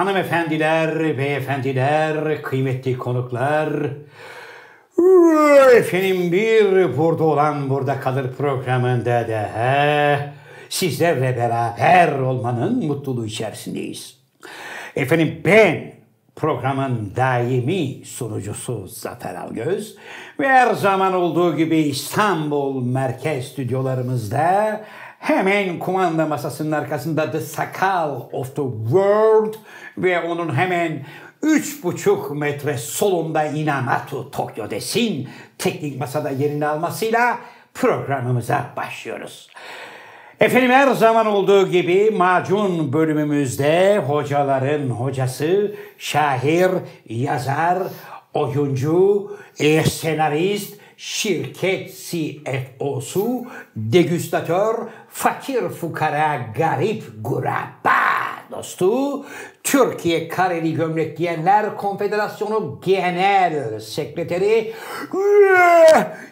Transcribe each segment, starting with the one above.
Hanımefendiler, beyefendiler, kıymetli konuklar. Efendim bir burada olan burada kalır programında da sizlerle beraber olmanın mutluluğu içerisindeyiz. Efendim ben programın daimi sunucusu Zafer Algöz ve her zaman olduğu gibi İstanbul merkez stüdyolarımızda hemen kumanda masasının arkasında The Sakal of the World ve onun hemen üç buçuk metre solunda Inamatu Tokyo Desin teknik masada yerini almasıyla programımıza başlıyoruz. Efendim her zaman olduğu gibi macun bölümümüzde hocaların hocası, şair, yazar, oyuncu, e, senarist, şirket CFO'su, degüstatör, fakir fukara, garip guraba dostu, Türkiye Kareli Gömlek Giyenler Konfederasyonu Genel Sekreteri,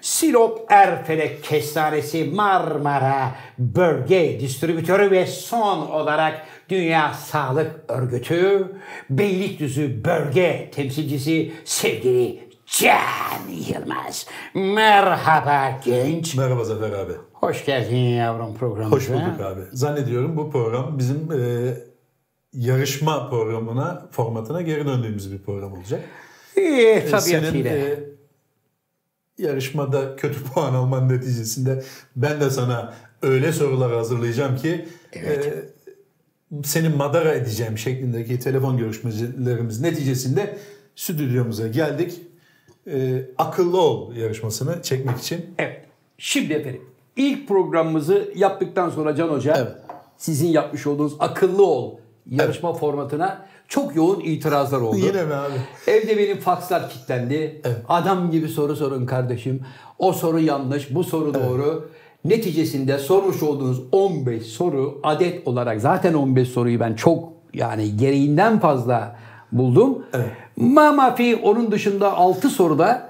Sinop Erfelek Kestanesi Marmara Bölge Distribütörü ve son olarak Dünya Sağlık Örgütü Beylikdüzü Bölge Temsilcisi sevgili Can Yılmaz. Merhaba genç. Merhaba Zafer abi. Hoş geldin yavrum programımıza. Hoş bulduk abi. Zannediyorum bu program bizim e, yarışma programına, formatına geri döndüğümüz bir program olacak. İyi, Senin tabiatıyla. e, yarışmada kötü puan alman neticesinde ben de sana öyle sorular hazırlayacağım ki e, seni madara edeceğim şeklindeki telefon görüşmelerimiz neticesinde stüdyomuza geldik. E, akıllı ol yarışmasını çekmek için. Evet. Şimdi efendim ilk programımızı yaptıktan sonra Can Hoca Evet. sizin yapmış olduğunuz akıllı ol yarışma formatına çok yoğun itirazlar oldu. Yine mi abi? Evde benim fakslar kilitlendi. Adam gibi soru sorun kardeşim. O soru yanlış, bu soru doğru. Neticesinde sormuş olduğunuz 15 soru adet olarak zaten 15 soruyu ben çok yani gereğinden fazla buldum. Evet. Mamafi onun dışında 6 soruda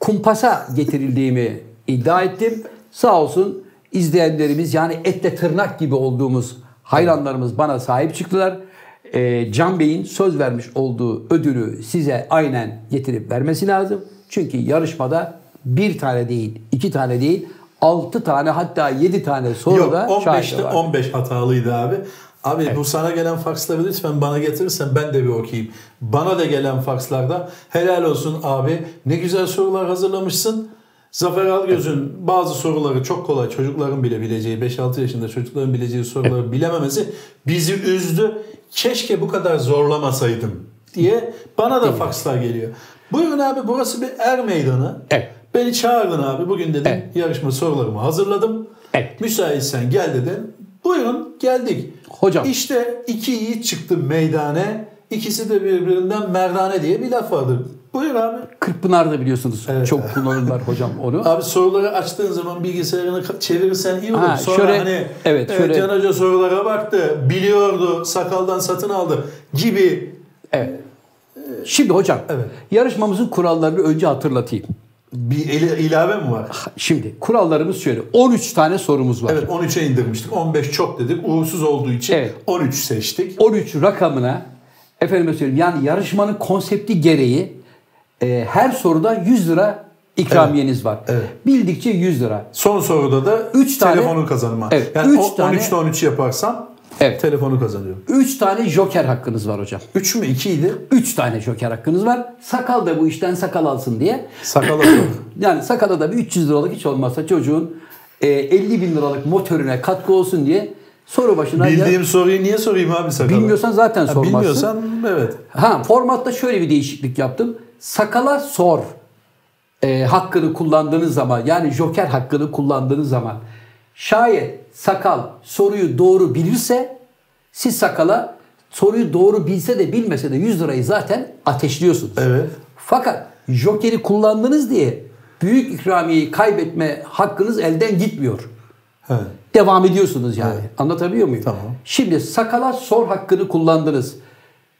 kumpasa getirildiğimi iddia ettim. Sağ olsun izleyenlerimiz yani etle tırnak gibi olduğumuz hayranlarımız bana sahip çıktılar. Ee, Can Bey'in söz vermiş olduğu ödülü size aynen getirip vermesi lazım. Çünkü yarışmada bir tane değil, iki tane değil, altı tane hatta yedi tane soruda Yok şahit 15'te var. 15 hatalıydı abi. Abi bu sana gelen faksları lütfen bana getirirsen ben de bir okuyayım. Bana da gelen fakslarda helal olsun abi ne güzel sorular hazırlamışsın. Zafer Algöz'ün bazı soruları çok kolay çocukların bile bileceği 5-6 yaşında çocukların bileceği soruları bilememesi bizi üzdü. Keşke bu kadar zorlamasaydım diye bana da fakslar geliyor. Buyurun abi burası bir er meydanı. Evet. Beni çağırdın abi bugün dedim Evet. yarışma sorularımı hazırladım. Evet. Müsaitsen gel dedin. Buyurun geldik. Hocam. İşte iki yiğit çıktı meydane. İkisi de birbirinden merdane diye bir laf vardır. Buyur abi. Kırkpınar'da biliyorsunuz Evet. çok kullanırlar hocam onu. Abi soruları açtığın zaman bilgisayarını çevirirsen iyi olur. Ha, Sonra şöyle- hani evet, şöyle- Can Hoca sorulara baktı, biliyordu, sakaldan satın aldı gibi. Evet. Şimdi hocam Evet. yarışmamızın kurallarını önce hatırlatayım. Bir il- ilave mi var? Şimdi kurallarımız şöyle. 13 tane sorumuz var. Evet 13'e indirmiştik. 15 çok dedik. Uğursuz olduğu için Evet. 13 seçtik. 13 rakamına efendime söyleyeyim yani yarışmanın konsepti gereği e, her soruda 100 lira ikramiyeniz var. Evet. Bildikçe 100 lira. Son soruda da Üç tane- telefonu kazanma. Evet, Yani üç o- tane- 13'te 13 yaparsam Evet. telefonu kazanıyorum. 3 tane joker hakkınız var hocam. 3 mü 2 idi? 3 tane joker hakkınız var. Sakal da bu işten sakal alsın diye. Sakala yok. Yani sakala da bir 300 liralık hiç olmazsa çocuğun e, 50 bin liralık motorine katkı olsun diye soru başına ya- Bildiğim soruyu niye sorayım abi sakala? Bilmiyorsan zaten Ha, sormazsın. Bilmiyorsan evet. Ha formatta şöyle bir değişiklik yaptım. Sakala sor e, hakkını kullandığınız zaman yani joker hakkını kullandığınız zaman şayet sakal soruyu doğru bilirse siz sakala soruyu doğru bilse de bilmese de 100 lirayı zaten ateşliyorsunuz. Evet. Fakat jokeri kullandınız diye büyük ikramiyeyi kaybetme hakkınız elden gitmiyor. He. Devam ediyorsunuz yani. Anlatabiliyor muyum? Tamam. Şimdi sakala sor hakkını kullandınız.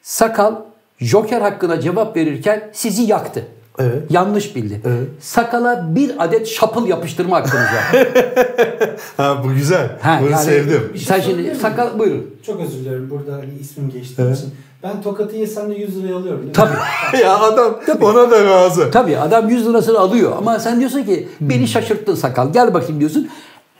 Sakal Joker hakkına cevap verirken sizi yaktı. Evet. Yanlış bildi. Evet. Sakala bir adet şapıl yapıştırma hakkınız var. Ha bu güzel. Ha, Bunu yani- sevdim. Şey Sen şimdi sakal buyurun. Çok özür dilerim burada hani ismim geçtiği Evet. için. Ben tokatı yesem de 100 liraya alıyorum? Tabii. ya adam ona da razı. Tabii adam 100 lirasını alıyor ama sen diyorsun ki beni şaşırttın sakal gel bakayım diyorsun.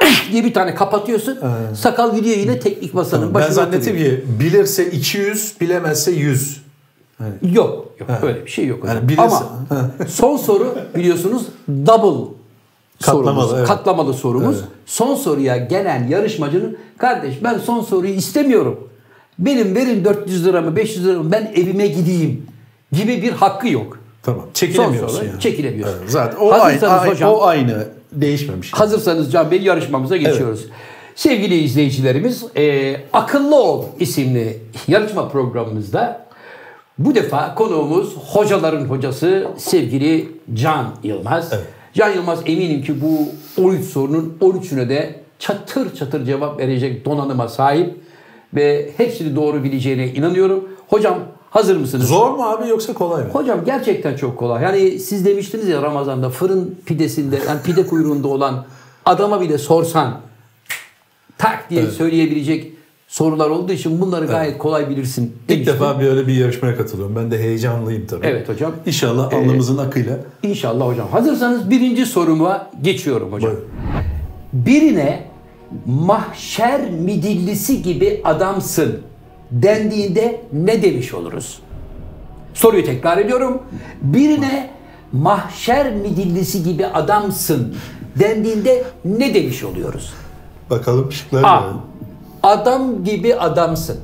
diye bir tane kapatıyorsun. Sakal gidiyor yine teknik masanın Ben başına zannettim oturuyor. ki bilirse 200, bilemezse 100. Yok yok öyle bir şey yok. Yani bilirse- Ama son soru biliyorsunuz double Katlamalı, sorumuz, evet. katlamalı sorumuz. Evet. Son soruya gelen yarışmacının kardeş ben son soruyu istemiyorum. Benim verin 400 liramı 500 liramı ben evime gideyim gibi bir hakkı yok. Tamam. Çekilemiyorsun Son soru, yani. çekilemiyorsun. Evet, zaten o Hazırsanız aynı, hocam- o aynı değişmemiş. Hazırsanız Can Bey yarışmamıza geçiyoruz. Sevgili izleyicilerimiz e, Akıllı Ol isimli yarışma programımızda bu defa konuğumuz hocaların hocası sevgili Can Yılmaz. Can Yılmaz eminim ki bu 13 sorunun 13'üne de çatır çatır cevap verecek donanıma sahip ve hepsini doğru bileceğine inanıyorum. Hocam hazır mısınız? Zor mu abi yoksa kolay mı? Hocam gerçekten çok kolay. Yani siz demiştiniz ya Ramazan'da fırın pidesinde yani pide kuyruğunda olan adama bile sorsan tak diye söyleyebilecek sorular olduğu için bunları gayet kolay bilirsin. İlk demiştim. defa böyle bir yarışmaya katılıyorum. Ben de heyecanlıyım tabii. Evet hocam. İnşallah alnımızın akıyla. İnşallah hocam. Hazırsanız birinci soruma geçiyorum hocam. Buyurun. Birine mahşer midillisi gibi adamsın dendiğinde ne demiş oluruz? Soruyu tekrar ediyorum. Birine mahşer midillisi gibi adamsın dendiğinde ne demiş oluyoruz? Bakalım şıkları A. verelim. Adam gibi adamsın.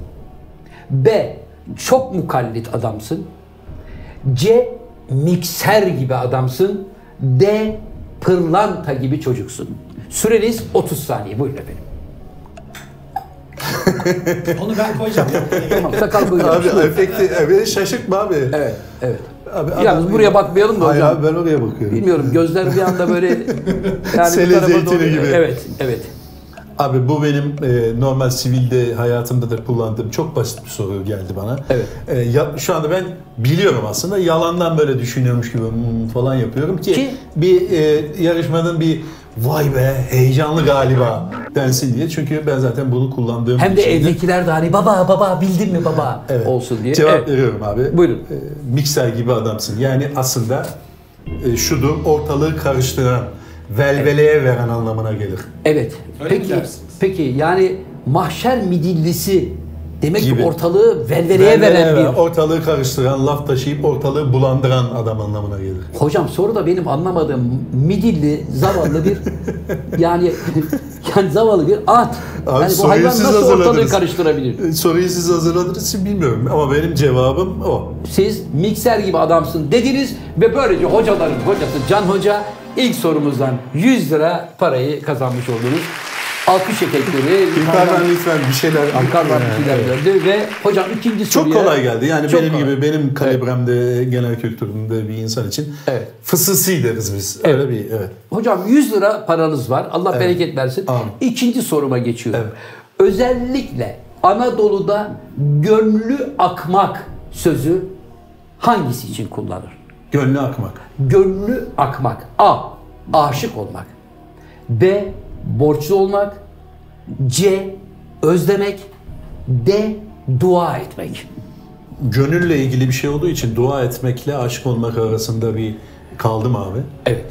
B. Çok mukallit adamsın. C. Mikser gibi adamsın. D. Pırlanta gibi çocuksun. Süreniz 30 saniye. Buyurun efendim. Onu ben koyacağım. Tamam sakal buyurun. Abi efekti evet, şaşırtma abi. Evet, evet. Abi, Yalnız adam- buraya bakmayalım da Hayır hocam. abi ben oraya bakıyorum. Bilmiyorum gözler bir anda böyle yani Sele zeytini gibi. Evet, evet. Abi bu benim e, normal sivilde hayatımda da kullandığım çok basit bir soru geldi bana. Evet. E, ya, şu anda ben biliyorum aslında yalandan böyle düşünüyormuş gibi hmm falan yapıyorum ki, Ki- bir e, yarışmanın bir vay be heyecanlı galiba densin diye. Çünkü ben zaten bunu kullandığım Hem de için evdekiler de hani baba baba bildin mi baba Evet. olsun diye. Cevap Evet. veriyorum abi. Buyurun. E, mikser gibi adamsın. Yani aslında e, şudur ortalığı karıştıran, velveleye veren anlamına gelir. Evet. Öyle peki, peki yani mahşer midillisi demek Gibi. ki ortalığı velveleye Velveleye veren veren, bir... ortalığı karıştıran, laf taşıyıp ortalığı bulandıran adam anlamına gelir. Hocam soru da benim anlamadığım midilli zavallı bir yani yani zavallı bir at. Abi yani bu soruyu hayvan siz nasıl ortalığı hazırladınız. karıştırabilir? E, Soruyu siz hazırladınız bilmiyorum ama benim cevabım o. Siz mikser gibi adamsın dediniz ve böylece hocaların hocası Can Hoca ilk sorumuzdan 100 lira parayı kazanmış oldunuz. Alkış efektleri Yukarıdan lütfen bir şeyler... yukarıdan bir şeyler geldi ve hocam ikinci Çok soruya kolay geldi. Yani Çok benim kolay. gibi benim kalibremde genel kültüründe bir insan için Evet. fısılsı deriz biz. Evet. Öyle bir evet. Hocam 100 lira paranız var. Allah Evet. bereket versin. Amin. İkinci soruma geçiyorum. Evet. Özellikle Anadolu'da gönlü akmak sözü hangisi için kullanır? Gönlü akmak. Gönlü akmak. A. Aşık olmak. B. Borçlu olmak. C. Özlemek. D. Dua etmek. Gönülle ilgili bir şey olduğu için dua etmekle aşık olmak arasında bir kaldım abi. Evet.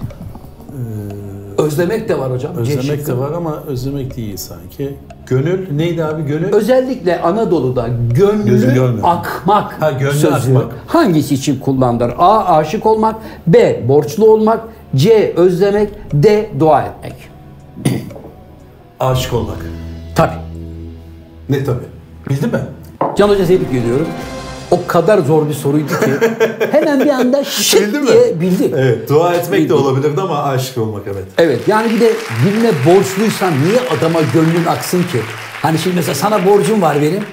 Özlemek de var hocam. Özlemek şıkkı. de var ama özlemek değil sanki. Gönül neydi abi gönül? Özellikle Anadolu'da gönlü akmak Ha, gönlü sözü akmak. hangisi için kullanılır? A. Aşık olmak B. Borçlu olmak C. Özlemek D. Dua etmek. Aşık olmak. Tabi. Ne tabi? Bildin mi? Can Hoca tebrik ediyorum. O kadar zor bir soruydu ki hemen bir anda şık Bildin mi? diye bildi. Evet. Dua etmek Bildim. de olabilirdi ama aşık olmak evet. Evet yani bir de birine borçluysan niye adama gönlün aksın ki? Hani şimdi mesela sana borcum var benim.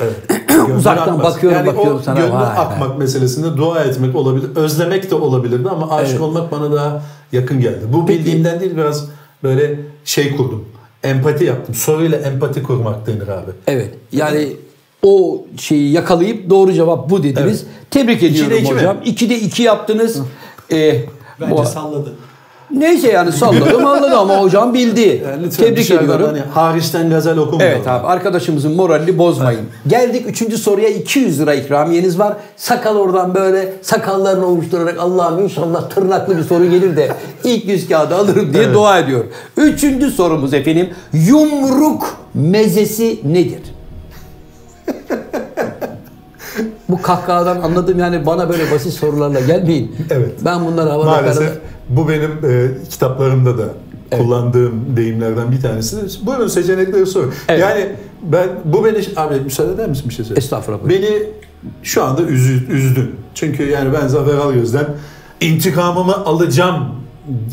Evet. Uzaktan Gönlün akmaz. bakıyorum, yani bakıyorum o sana, Gönlü vay akmak meselesinde dua etmek olabilir. Özlemek de olabilirdi ama aşık Evet. olmak bana daha yakın geldi. Bu Peki. bildiğimden değil biraz böyle şey kurdum. Empati yaptım. Soruyla empati kurmak denir abi. Evet yani o şeyi yakalayıp doğru cevap bu dediniz. Evet. Tebrik ediyorum İkide iki mi? hocam. 2'de 2 yaptınız. Ee, Bence bu- salladı. neyse yani salladım anladı ama hocam bildi. Yani Tebrik ediyorum. Hani hariçten gazel okumayalım. Evet abi arkadaşımızın moralini bozmayın. Geldik üçüncü soruya 200 lira ikramiyeniz var. Sakal oradan böyle sakallarını ovuşturarak Allah'ım inşallah tırnaklı bir soru gelir de ilk yüz kağıdı alırım diye dua ediyor. Üçüncü sorumuz efendim yumruk mezesi nedir? Bu kahkahadan anladım yani bana böyle basit sorularla gelmeyin. Evet. Ben bunları havada Maalesef karada- bu benim e, kitaplarımda da kullandığım deyimlerden bir tanesi. Buyurun seçenekleri sor. Evet. Yani ben bu beni abi müsaade eder misin bir şey söyleyeyim? Estağfurullah. Beni şu anda üzü, üzdün. Çünkü yani ben Zafer Algöz'den intikamımı alacağım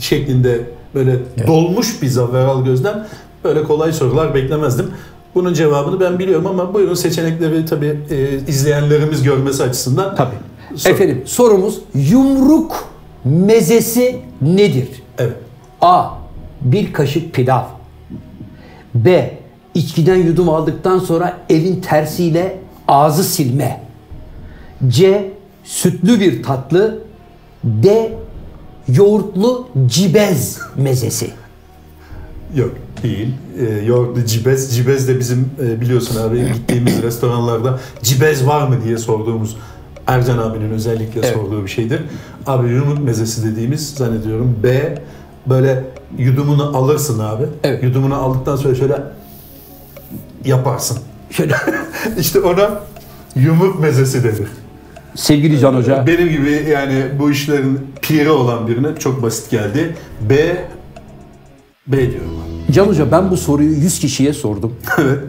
şeklinde böyle dolmuş bir Zafer Algöz'den böyle kolay sorular beklemezdim. Bunun cevabını ben biliyorum ama buyurun seçenekleri tabii e, izleyenlerimiz görmesi açısından. Tabii. Sor. Efendim sorumuz yumruk mezesi nedir? Evet. A. Bir kaşık pilav. B. İçkiden yudum aldıktan sonra elin tersiyle ağzı silme. C. Sütlü bir tatlı. D. Yoğurtlu cibez mezesi. Yok değil. E, yoğurtlu cibez. Cibez de bizim e, biliyorsun abi gittiğimiz restoranlarda cibez var mı diye sorduğumuz Ercan abinin özellikle Evet. sorduğu bir şeydir. Abi yumruk mezesi dediğimiz zannediyorum B böyle yudumunu alırsın abi. Evet. Yudumunu aldıktan sonra şöyle yaparsın. Şöyle İşte ona yumruk mezesi denir. sevgili Can Hoca. Benim gibi yani bu işlerin piri olan birine çok basit geldi. B B diyorum abi. Can Hoca ben bu soruyu 100 kişiye sordum. Evet.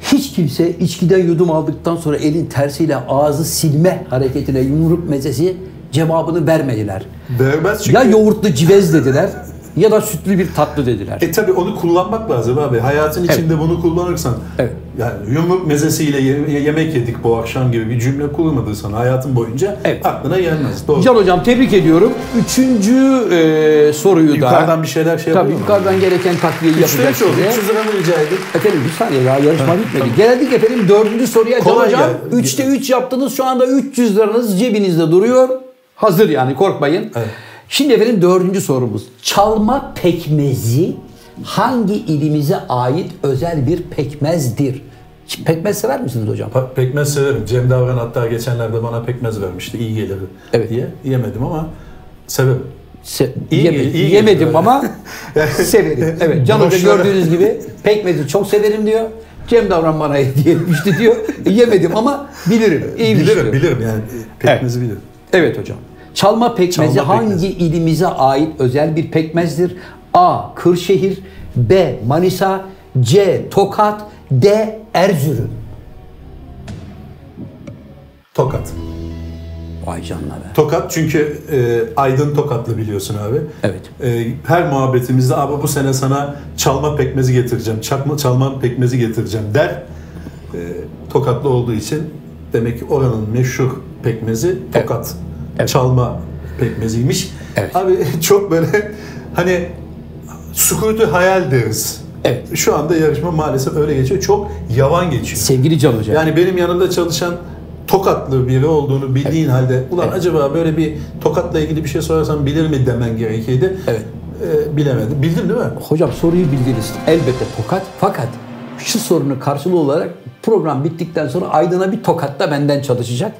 Hiç kimse içkiden yudum aldıktan sonra elin tersiyle ağzı silme hareketine yumruk mezesi cevabını vermediler. Vermez çünkü. Ya yoğurtlu civez dediler ya da sütlü bir tatlı dediler. E tabi onu kullanmak lazım abi. Hayatın içinde bunu kullanırsan. Evet. Yani yumruk mezesiyle ye- yemek yedik bu akşam gibi bir cümle kurmadıysan hayatın boyunca Evet. aklına gelmez. Doğru. Can Hocam tebrik ediyorum. Üçüncü e, soruyu da... Yukarıdan bir şeyler şey Tabii yukarıdan gereken takviyeyi Üçte yapacak üç oldu. size. 300 lira mı rica edin? Efendim bir saniye daha yarışma bitmedi. Geldik efendim dördüncü soruya. Can Kolay Hocam gel- 3'te 3 yaptınız. Şu anda 300 liranız cebinizde duruyor. Hazır yani korkmayın. Evet. Şimdi efendim dördüncü sorumuz. Çalma pekmezi hangi ilimize ait özel bir pekmezdir? Pekmez sever misiniz hocam? Pekmez severim. Cem Davran hatta geçenlerde bana pekmez vermişti. iyi gelir Evet. diye. Yemedim ama severim. Se- İyi yeme- gel- iyi yemedim geliyor. ama severim. Evet Can Hoca gördüğünüz gibi pekmezi çok severim diyor. Cem Davran bana hediye etmişti diyor. Yemedim ama bilirim. İyiymiş bilirim, bilirim yani. Pekmezi bilirim. Evet hocam. Çalma pekmezi Çalma hangi pekmezi. ilimize ait özel bir pekmezdir? A. Kırşehir B. Manisa C. Tokat D. Erzurum Tokat. Vay canına be. Tokat çünkü e, Aydın Tokatlı biliyorsun abi. Evet. E, her muhabbetimizde abi bu sene sana çalma pekmezi getireceğim, çakma çalma pekmezi getireceğim der. E, Tokatlı olduğu için demek ki oranın meşhur pekmezi Tokat Evet. Çalma pekmeziymiş. Evet. Abi çok böyle hani sükutu hayal deriz. Evet. Şu anda yarışma maalesef öyle geçiyor. Çok yavan geçiyor. Sevgili Can Hoca. Yani benim yanımda çalışan Tokatlı biri olduğunu bildiğin halde ulan acaba böyle bir Tokat'la ilgili bir şey sorarsan bilir mi demen gerekirdi. Evet. Ee, bilemedim. Bildin değil mi? Hocam soruyu bildiniz. Elbette tokat. Fakat şu sorunun karşılığı olarak program bittikten sonra Aydın'a bir tokat da benden çalışacak.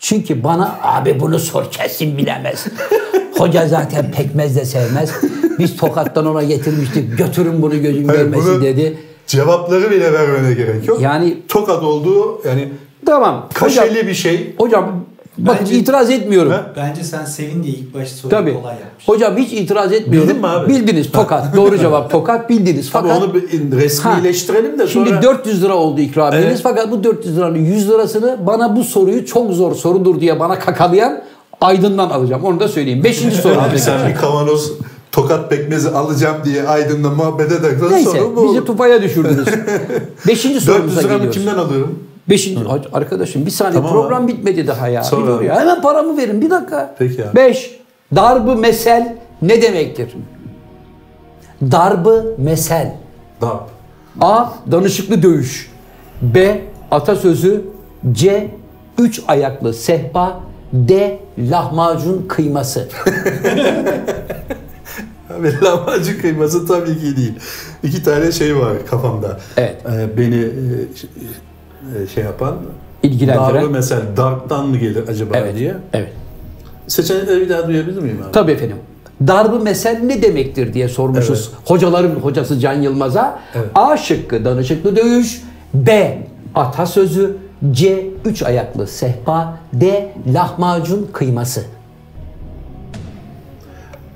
Çünkü bana abi bunu sor kesin bilemez. Hoca zaten pekmez de sevmez. Biz tokattan ona getirmiştik. Götürün bunu gözüm Hayır, görmesin bunu- dedi. Cevapları bile vermene gerek yok. Yani- Tokat olduğu yani Tamam. kaşeli Hocam, bir şey. hocam bakın Bence- itiraz etmiyorum. Ha? Bence sen sevin diye ilk başta soruyu Tabii. kolay yapmış. Hocam hiç itiraz etmiyorum. Bildin mi abi? Bildiniz tokat. Doğru cevap tokat bildiniz. Tabii Fakat onu bir resmileştirelim de sonra. Şimdi 400 lira oldu ikramiyeniz Evet. fakat bu 400 liranın 100 lirasını bana bu soruyu çok zor sorudur diye bana kakalayan Aydın'dan alacağım. Onu da söyleyeyim. Beşinci soru. Abi sen bir kavanoz Tokat pekmezi alacağım diye Aydın'la muhabbet edersen Neyse sonra bu bizi olur. tupaya düşürdünüz. Beşinci 400 sorumuza liramı geliyoruz. kimden alıyorum? Beşinci, arkadaşım bir saniye Tamam program abi. bitmedi daha ya. Sonra Bir ya. Hemen paramı verin bir dakika. Peki abi. Beş. Darbı mesel ne demektir? Darbı mesel. Darp. A. Danışıklı dövüş. B. Atasözü. C. Üç ayaklı sehpa. D. Lahmacun kıyması. Abi lahmacun kıyması tabii ki değil. İki tane şey var kafamda. Evet. Ee, beni e, şey yapan İlgilendiren. Darbe mesela darttan mı gelir acaba Evet. diye. Evet. Seçenekleri bir daha duyabilir miyim abi? Tabii efendim. Darbı mesel ne demektir diye sormuşuz hocaların hocası Can Yılmaz'a. Evet. A şıkkı danışıklı dövüş, B atasözü, C üç ayaklı sehpa, D lahmacun kıyması.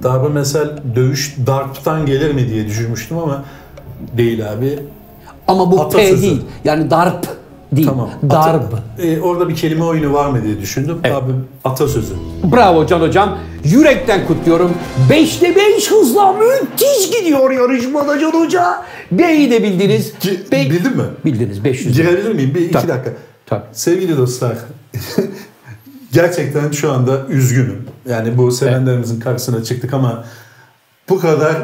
Darbe mesela dövüş darptan gelir mi diye düşünmüştüm ama değil abi. Ama bu P Atasözü. değil. Yani darp değil. Tamam. Darb. Ata- e, orada bir kelime oyunu var mı diye düşündüm. Abi atasözü. Bravo Can Hocam. Yürekten kutluyorum. 5'te 5 hızla müthiş gidiyor yarışmada Can Hoca. B'yi de bildiniz. Ki- Be- bildin mi? Bildiniz 500. Girebilir miyim? Bir iki Tabii. dakika. Tabii. Sevgili dostlar, gerçekten şu anda üzgünüm. Yani bu sevenlerimizin karşısına çıktık ama bu kadar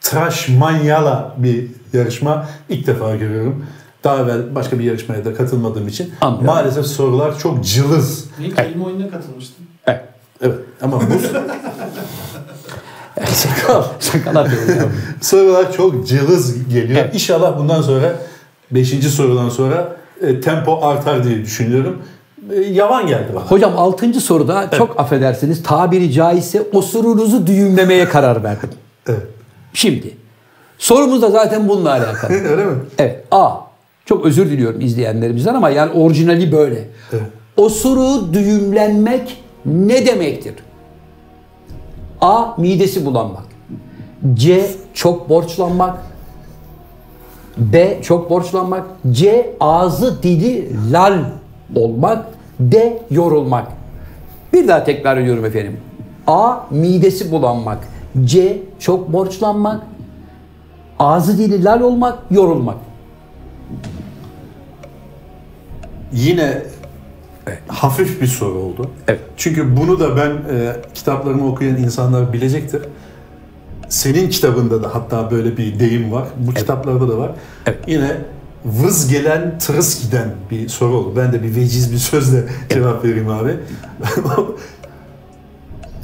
tıraş manyala bir yarışma ilk defa görüyorum. Daha evvel başka bir yarışmaya da katılmadığım için Anlıyorum. maalesef sorular çok cılız. Bir kelime oyununa katılmıştım. Evet. Evet ama bu. Sakal atıyor. sorular çok cılız geliyor. Evet. İnşallah bundan sonra 5. sorudan sonra e, tempo artar diye düşünüyorum. E, yavan geldi bana. Hocam 6. soruda çok affedersiniz tabiri caizse osurunuzu düğümlemeye karar verdim. Evet. Şimdi sorumuz da zaten bununla alakalı. Öyle mi? Evet. A. Çok özür diliyorum izleyenlerimizden ama yani orijinali böyle. Evet. Osuru düğümlenmek ne demektir? A. Midesi bulanmak. C. Çok borçlanmak. B. Çok borçlanmak. C. Ağzı dili lal olmak. D. Yorulmak. Bir daha tekrar ediyorum efendim. A. Midesi bulanmak. C. Çok borçlanmak. Ağzı dili lal olmak. Yorulmak. Yine hafif bir soru oldu. Evet. Çünkü bunu da ben e, kitaplarımı okuyan insanlar bilecektir. Senin kitabında da hatta böyle bir deyim var. Bu kitaplarda da var. Evet. Yine vız gelen tırıs giden bir soru oldu. Ben de bir veciz bir sözle cevap vereyim abi.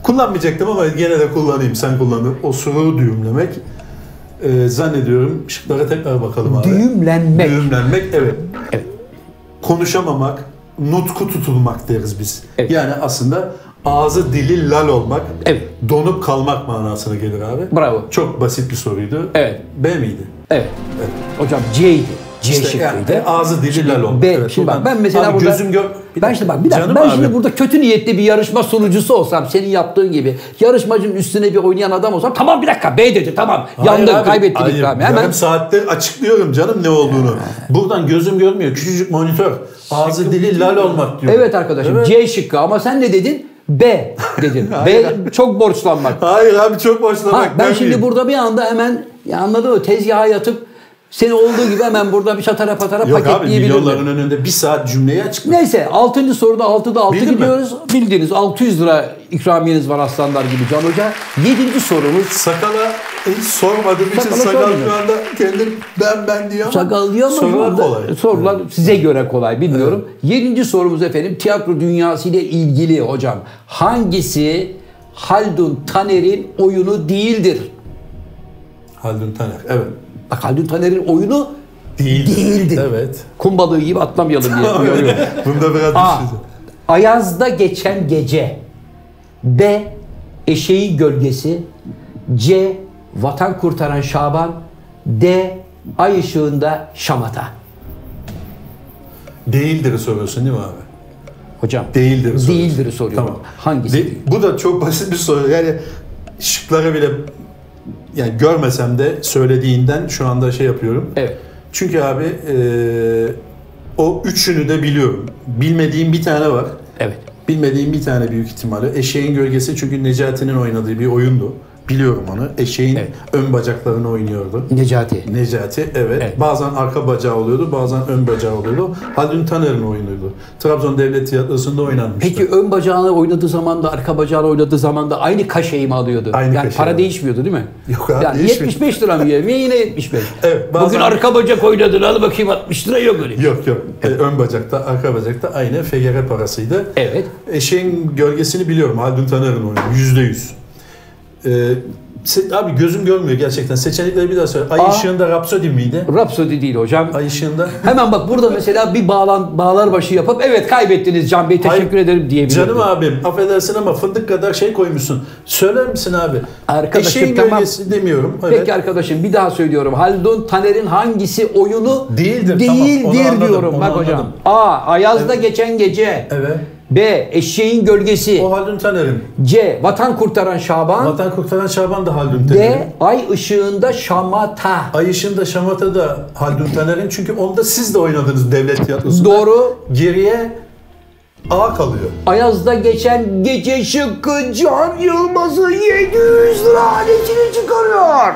Kullanmayacaktım ama gene de kullanayım. Sen kullandın. O soruyu düğümlemek. E, zannediyorum şıklara tekrar bakalım abi. Düğümlenmek. Düğümlenmek evet. Evet. Konuşamamak, nutku tutulmak deriz biz. Evet. Yani aslında ağzı dili lal olmak, Evet. donup kalmak manasına gelir abi. Bravo. Çok basit bir soruydu. Evet. B miydi? Evet. Hocam C'ydi. C İşte şıkkıydı. yani ağzı dili lal olmak. B, Evet, şimdi bak ben mesela Abi burada gözüm gör... Bir ben şimdi bak bir dakika ben abi. şimdi burada kötü niyetli bir yarışma sunucusu olsam senin yaptığın gibi yarışmacının üstüne bir oynayan adam olsam tamam bir dakika B dedi tamam Hayır yandık abi, kaybettik hayır, ikramı hemen Yarım saattir açıklıyorum canım ne olduğunu. Buradan gözüm görmüyor. Küçücük monitör. Ağzı dili lal olmak diyor. evet arkadaşım Evet. C şıkkı ama sen ne dedin B dedin B çok borçlanmak Hayır abi çok boşlamak. ha, ben şimdi burada bir anda hemen ya anladın mı tezgaha yatıp seni olduğu gibi hemen burada bir çatara patara Yok abi paketleyebilirim. milyonların önünde bir saat cümleyi açıkla. Neyse 6. soruda 6'da 6 Bildin mi? gidiyoruz. Bildiniz 600 lira ikramiyeniz var aslanlar gibi Can Hoca. 7. sorumuz Sakala hiç sormadığım için sakal sormuyorum. şu anda kendim ben ben diyor ama Sakal diyor ama sorular kolay. sorular size göre kolay bilmiyorum. Yedinci sorumuz efendim tiyatro dünyası ile ilgili hocam. Hangisi Haldun Taner'in oyunu değildir? Haldun Taner evet. Bak Haldun Taner'in oyunu Değildir. Değildir. Evet. kum balığı gibi atlamayalım diye uyarıyorum. Bunda biraz A. düşüneceğim. Ayaz'da geçen gece. B. Eşeğin gölgesi. C. Vatan kurtaran Şaban. D. Ay ışığında şamata. Değildir soruyorsun değil mi abi? Hocam. Değildir soruyorsun. Değildir soruyorum. Hangisi? De- bu da çok basit bir soru. Yani şıkları bile yani görmesem de söylediğinden şu anda şey yapıyorum. Evet. Çünkü abi e, o üçünü de biliyorum. Bilmediğim bir tane var. Evet. Bilmediğim bir tane büyük ihtimalle. Eşeğin Gölgesi çünkü Necati'nin oynadığı bir oyundu. Biliyorum onu. Eşeğin Evet. ön bacaklarını oynuyordu. Necati. Necati evet. Evet. Bazen arka bacağı oluyordu, bazen ön bacağı oluyordu. Haldun Taner'in oyunuydu. Trabzon Devlet Tiyatrosu'nda oynanmıştı. Peki ön bacağını oynadığı zaman da arka bacağını oynadığı zaman da aynı kaşeyi mi alıyordu? Aynı yani para alıyor. değişmiyordu değil mi? Yok abi, yani değişmiyor. 75 lira mı yiyor? Yine 75. Evet, bazen- Bugün arka bacak oynadın al bakayım 60 lira yok öyle. Yok yok. E, ön bacakta, arka bacakta aynı FGR parasıydı. Evet. Eşeğin gölgesini biliyorum. Haldun Taner'in oyunu. Yüzde yüz. Ee, se- abi gözüm görmüyor gerçekten. Seçenekleri bir daha söyle. Ay A. ışığında Rhapsody miydi? Rhapsody değil hocam. Ay ışığında. Hemen bak burada mesela bir bağlan bağlar başı yapıp evet kaybettiniz Can Bey teşekkür Hayır. ederim diyebilirdim. Canım abim affedersin ama fındık kadar şey koymuşsun. Söyler misin abi? Arkadaşım, Eşeğin tamam. gölgesi demiyorum. Evet. Peki arkadaşım bir daha söylüyorum. Haldun Taner'in hangisi oyunu Değildir, tamam. değildir Onu anladım, diyorum. onu Bak hocam. anladım. A. Ayaz'da geçen gece. Evet. B. Eşeğin gölgesi. O Haldun Taner'in. C. Vatan kurtaran Şaban. Vatan Kurtaran Şaban da Haldun Taner'in. D. Ay ışığında şamata. Ay ışığında Şamata da Haldun Taner'in. Çünkü onda siz de oynadınız devlet tiyatrosunda. Doğru. Geriye A kalıyor. Ayaz'da geçen gece şıkkı Can Yılmaz'ı 700 lira aletini çıkarıyor.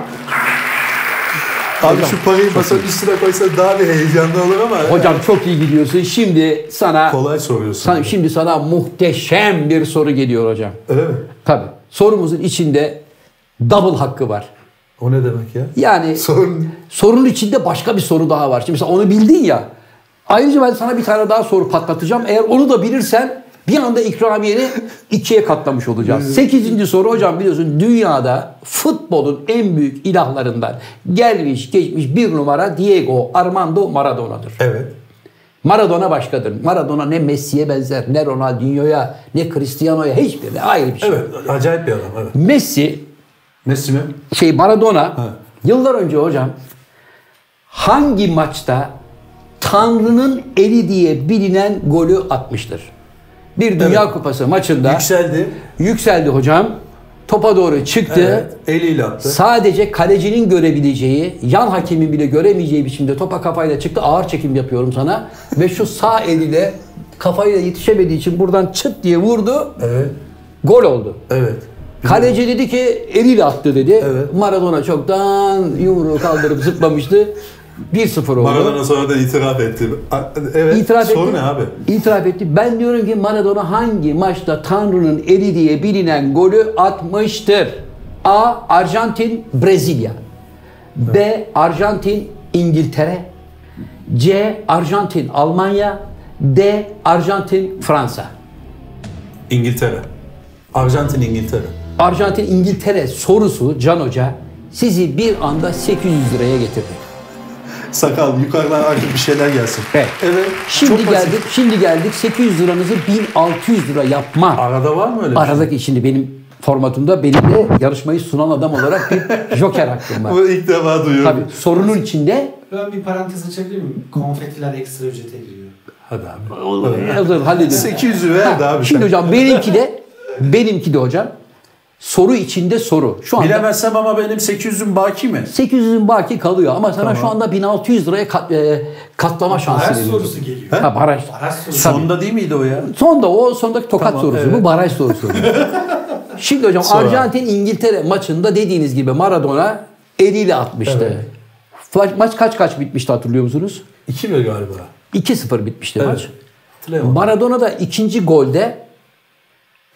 Abi şu parayı masanın üstüne koysa daha bir heyecanlı olur ama. Hocam çok iyi gidiyorsun. Şimdi sana, Kolay soruyorsun. sana şimdi sana muhteşem bir soru geliyor hocam. Öyle mi? Tabii. Sorumuzun içinde double hakkı var. O ne demek ya? Yani Sorun. sorunun içinde başka bir soru daha var. Şimdi mesela onu bildin ya. Ayrıca ben sana bir tane daha soru patlatacağım. Eğer onu da bilirsen bir anda ikramiyeni ikiye katlamış olacağız. Sekizinci soru hocam biliyorsun dünyada futbolun en büyük ilahlarından gelmiş geçmiş bir numara Diego Armando Maradona'dır. Evet. Maradona başkadır. Maradona ne Messi'ye benzer, ne Ronaldinho'ya, ne Cristiano'ya hiçbirine ayrı bir şey. Evet. Acayip bir adam. Evet. Messi Messi mi? şey Maradona yıllar önce hocam hangi maçta Tanrı'nın eli diye bilinen golü atmıştır? Bir Dünya Evet. Kupası maçında Yükseldi. yükseldi hocam. Topa doğru çıktı. Evet. Eliyle attı. Sadece kalecinin görebileceği, yan hakemin bile göremeyeceği biçimde topa kafayla çıktı. Ağır çekim yapıyorum sana. Ve şu sağ eliyle kafayla yetişemediği için buradan çıt diye vurdu. Evet. Gol oldu. Evet. Kaleci dedi ki eliyle attı dedi. Evet. Maradona çoktan yumruğu kaldırıp zıplamıştı. 1-0 oldu. Maradona sonradan itiraf etti. Evet. İtiraf Sorun etti. ne abi? İtiraf etti. Ben diyorum ki Maradona hangi maçta Tanrı'nın eli diye bilinen golü atmıştır? A. Arjantin, Brezilya. B. Arjantin, İngiltere. C. Arjantin, Almanya. D. Arjantin, Fransa. İngiltere. Arjantin İngiltere. Arjantin, İngiltere sorusu Can Hoca sizi bir anda 800 liraya getirdi. Sakal yukarıdan artık bir şeyler gelsin. Evet. Evet. Şimdi Çok basit. geldik, şimdi geldik 800 liranızı 1600 lira yapma. Arada var mı öyle bir şey? Aradaki şimdi benim formatımda benim de yarışmayı sunan adam olarak bir joker hakkım var. Bu ilk defa duyuyorum. Tabii sorunun içinde Ben bir parantez açabilir miyim? Konfetiler ekstra ücret ediliyor. Hadi abi. Hazır, halledelim. 800 verdi abi. Şimdi sen. hocam benimki de benimki de hocam soru içinde soru. Şu anda Bilemezsem ama benim 800'üm baki mi? 800'ün baki kalıyor ama sana Tamam. şu anda 1600 liraya kat- e, katlama şansı Baraj veriyorum. sorusu geliyor. Ha, baraj. Baraj sorusu. Sonda değil miydi o ya? Sonda o sondaki tokat Tamam, sorusu evet. bu baraj sorusu. Şimdi hocam. Arjantin İngiltere maçında dediğiniz gibi Maradona eliyle atmıştı. Ma- Maç kaç kaç bitmişti hatırlıyor musunuz? 2 mi galiba? 2-0 bitmişti maç. Hatırlayamadım. Maradona da ikinci golde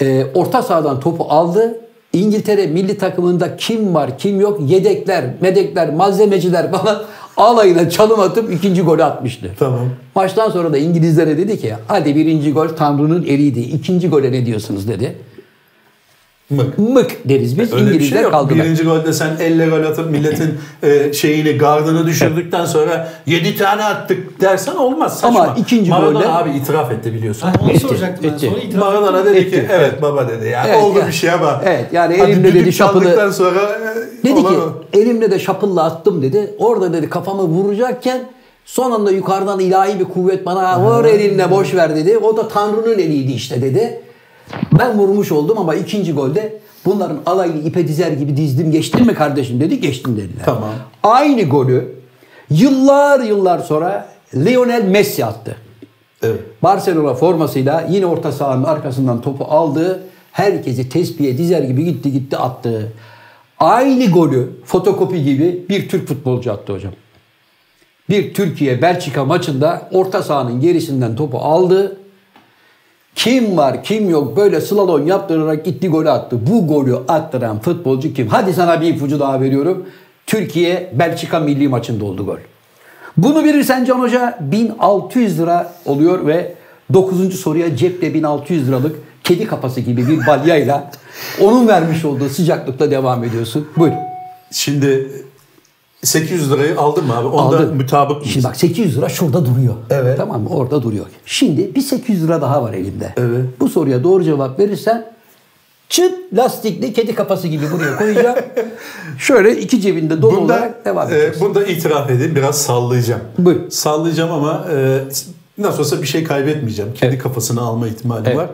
e, orta sahadan topu aldı. İngiltere milli takımında kim var kim yok yedekler, medekler, malzemeciler falan alayına çalım atıp ikinci golü atmıştı. Tamam. Maçtan sonra da İngilizlere dedi ki hadi birinci gol Tanrı'nın eliydi. İkinci gole ne diyorsunuz dedi. Mık. Mık deriz biz. Öyle bir İngilizler şey yok. kaldılar. Birinci golde sen elle gol atıp milletin e, şeyini, gardını düşürdükten sonra 7 tane attık dersen olmaz. Saçma. Ama ikinci Maradona golde- abi itiraf etti biliyorsun. Ha, onu Etti, soracaktım ben. etti. Sonra itiraf Maradona dedi ki Etti. evet baba dedi ya Evet, oldu ya. bir şey ama. Evet, yani düdük dedi şapılı- sonra e, Dedi ki elimle de şapılla attım dedi. Orada dedi kafamı vuracakken son anda yukarıdan ilahi bir kuvvet bana vur elinle boş ver dedi. O da Tanrı'nın eliydi işte dedi. Ben vurmuş oldum ama ikinci golde bunların alayını ipe dizer gibi dizdim. Geçtin mi kardeşim dedi. Geçtim dediler. Tamam. Aynı golü yıllar yıllar sonra Lionel Messi attı. Evet. Barcelona formasıyla yine orta sahanın arkasından topu aldı. Herkesi tespihe dizer gibi gitti gitti attı. Aynı golü fotokopi gibi bir Türk futbolcu attı hocam. Bir Türkiye Belçika maçında orta sahanın gerisinden topu aldı. Kim var kim yok böyle slalom yaptırarak gitti golü attı. Bu golü attıran futbolcu kim? Hadi sana bir ipucu daha veriyorum. Türkiye Belçika milli maçında oldu gol. Bunu bilirsen Can Hoca 1600 lira oluyor ve 9. soruya cepte 1600 liralık kedi kafası gibi bir balyayla onun vermiş olduğu sıcaklıkta devam ediyorsun. Buyur. Şimdi 800 lirayı aldın mı abi? Onda Aldım. mutabık mıyız? Şimdi bak 800 lira şurada duruyor. Evet. Tamam mı? Orada duruyor. Şimdi bir 800 lira daha var elimde. Evet. Bu soruya doğru cevap verirsen çıt lastikli kedi kafası gibi buraya koyacağım. Şöyle iki cebinde dolu Bunda, olarak devam e, edeceğiz. bunda itiraf edeyim biraz sallayacağım. Buyur. Sallayacağım ama e, nasıl olsa bir şey kaybetmeyeceğim. Kedi kafasını alma ihtimali Evet. var.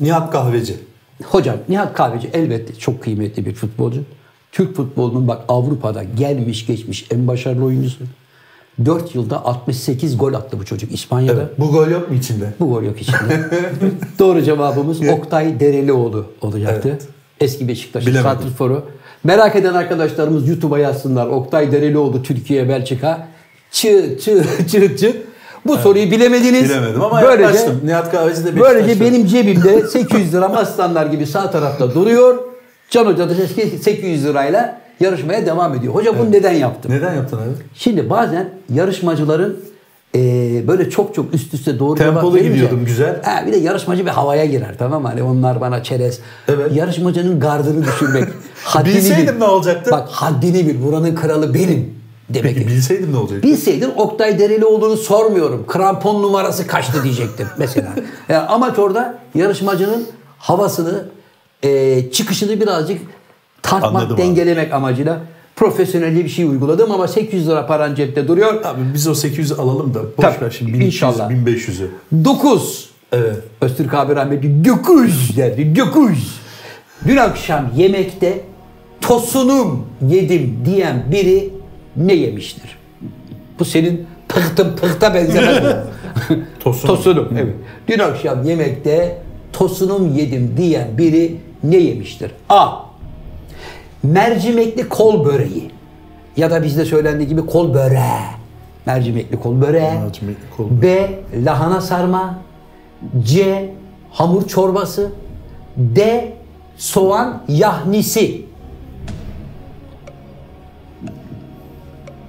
Nihat Kahveci. Hocam Nihat Kahveci elbette çok kıymetli bir futbolcu. Türk futbolunun bak Avrupa'da gelmiş geçmiş en başarılı oyuncusu. 4 yılda 68 gol attı bu çocuk İspanya'da. Evet. Bu gol yok mu içinde? Bu gol yok içinde. Doğru cevabımız Oktay Derelioğlu olacaktı. Evet. Eski Beşiktaş Bilemedim. santrforu. Merak eden arkadaşlarımız YouTube'a yazsınlar. Oktay Derelioğlu Türkiye Belçika. Çı çı çı çı. Bu soruyu bilemediniz. Bilemedim ama böylece, yaklaştım. Nihat Kahveci de böylece benim cebimde 800 liram aslanlar gibi sağ tarafta duruyor. Can Hoca da 800 lirayla yarışmaya devam ediyor. Hoca bunu neden yaptım? Neden yaptın abi? Şimdi bazen yarışmacıların e, böyle çok çok üst üste doğru Tempolu gidiyordum, güzel. Ha, bir de yarışmacı bir havaya girer tamam mı? Hani onlar bana çerez. Evet. Yarışmacının gardını düşürmek. haddini Bilseydim bil. ne olacaktı? Bak haddini bil. Buranın kralı benim. Demek Peki ki. bilseydim ne olacaktı? Bilseydin Oktay Derelioğlu'nu sormuyorum. Krampon numarası kaçtı diyecektim mesela. Yani amaç orada yarışmacının havasını, e, çıkışını birazcık tartmak, Anladım abi. dengelemek amacıyla profesyonelce bir şey uyguladım ama 800 lira paran cepte duruyor. Abi biz o 800'ü alalım da boş Tabii, ver şimdi 1200'ü, inşallah. 1500'ü. 9. Evet. Öztürk abi rahmetli 9 derdi 9. Dün akşam yemekte tosunum yedim diyen biri ne yemiştir? Bu senin pıhtım pıhta benzemez? Tosunum. tosunum. Evet. Dün akşam yemekte tosunum yedim diyen biri ne yemiştir? A. Mercimekli kol böreği. Ya da bizde söylendiği gibi kol böreği. Mercimekli kol böreği. Mercimekli kol böreği. B. Lahana sarma. C. Hamur çorbası. D. Soğan yahnisi.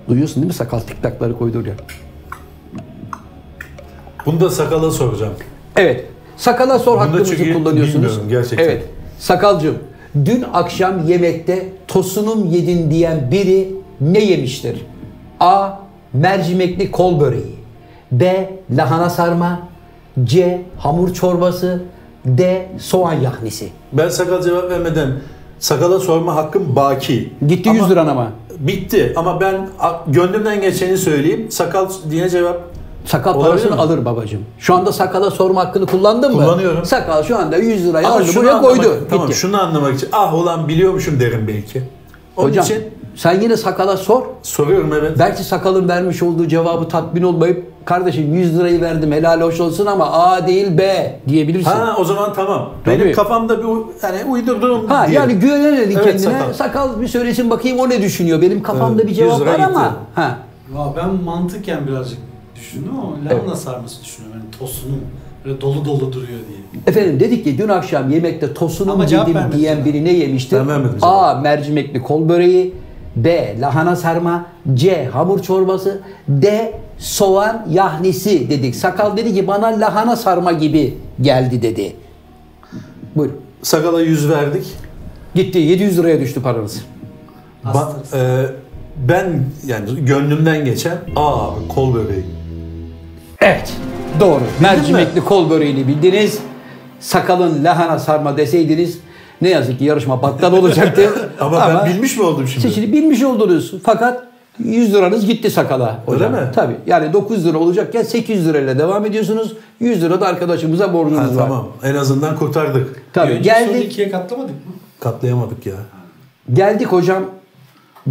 Duyuyorsun değil mi sakal tiktakları koydu oraya. Bunu da sakala soracağım. Evet. Sakala sor Bunda hakkımızı çünkü kullanıyorsunuz. bilmiyorum gerçekten. Evet. Sakalcığım, dün akşam yemekte tosunum yedin diyen biri ne yemiştir? A. Mercimekli kol böreği. B. Lahana sarma. C. Hamur çorbası. D. Soğan yahnisi. Ben sakal cevap vermeden sakala sorma hakkım baki. Gitti Ama 100 liran ama. Bitti ama ben a- gönlümden geçeni söyleyeyim. Sakal diye cevap Sakal Olabilir parasını mi? alır babacığım. Şu anda sakala sorma hakkını kullandın mı? Kullanıyorum. Sakal şu anda 100 lirayı Ama aldı şunu buraya anlamak, koydu. Tamam Gitti. şunu anlamak için ah ulan biliyormuşum derim belki. Onun Hocam için sen yine sakala sor. soruyorum evet. Belki sakalın vermiş olduğu cevabı tatmin olmayıp kardeşim 100 lirayı verdim helal hoş olsun ama A değil B diyebilirsin. Ha, Ha o zaman tamam. Tabii. Benim kafamda bir yani uydurduğum diyelim. yani güvenelim Evet, kendine. sakal. Sakal. bir söylesin bakayım o ne düşünüyor. Benim kafamda Evet, bir cevap 100 lira var ama. gitti. Ha. Ya ben mantıken birazcık düşündüm ama lahana sarması düşünüyorum. Yani tosunum böyle dolu dolu duruyor diye. Efendim dedik ki dün akşam yemekte tosunum yedim diyen biri ne yemiştir? Ben vermedim cevap. A. Mercimekli kol böreği. B. Lahana sarma. C. Hamur çorbası. D. Soğan yahnisi dedik. Sakal dedi ki bana lahana sarma gibi geldi dedi. Buyurun. Sakala 100 verdik. Gitti 700 liraya düştü paranız. Ba- e, ben yani gönlümden geçen aa kol böreği. Evet. Doğru. Mercimekli kol böreğini bildiniz. Sakalın lahana sarma deseydiniz ne yazık ki yarışma battal olacaktı. Ama, ben bilmiş mi oldum şimdi? Siz şimdi bilmiş oldunuz. Fakat 100 liranız gitti sakala hocam. Öyle mi? Tabii. Yani 9 lira olacakken 800 lirayla devam ediyorsunuz. 100 lira da arkadaşımıza borcunuz Ha, var. tamam en azından kurtardık. Tabii. Soruyu Geldik. ikiye katlamadık mı? Katlayamadık ya. Geldik hocam.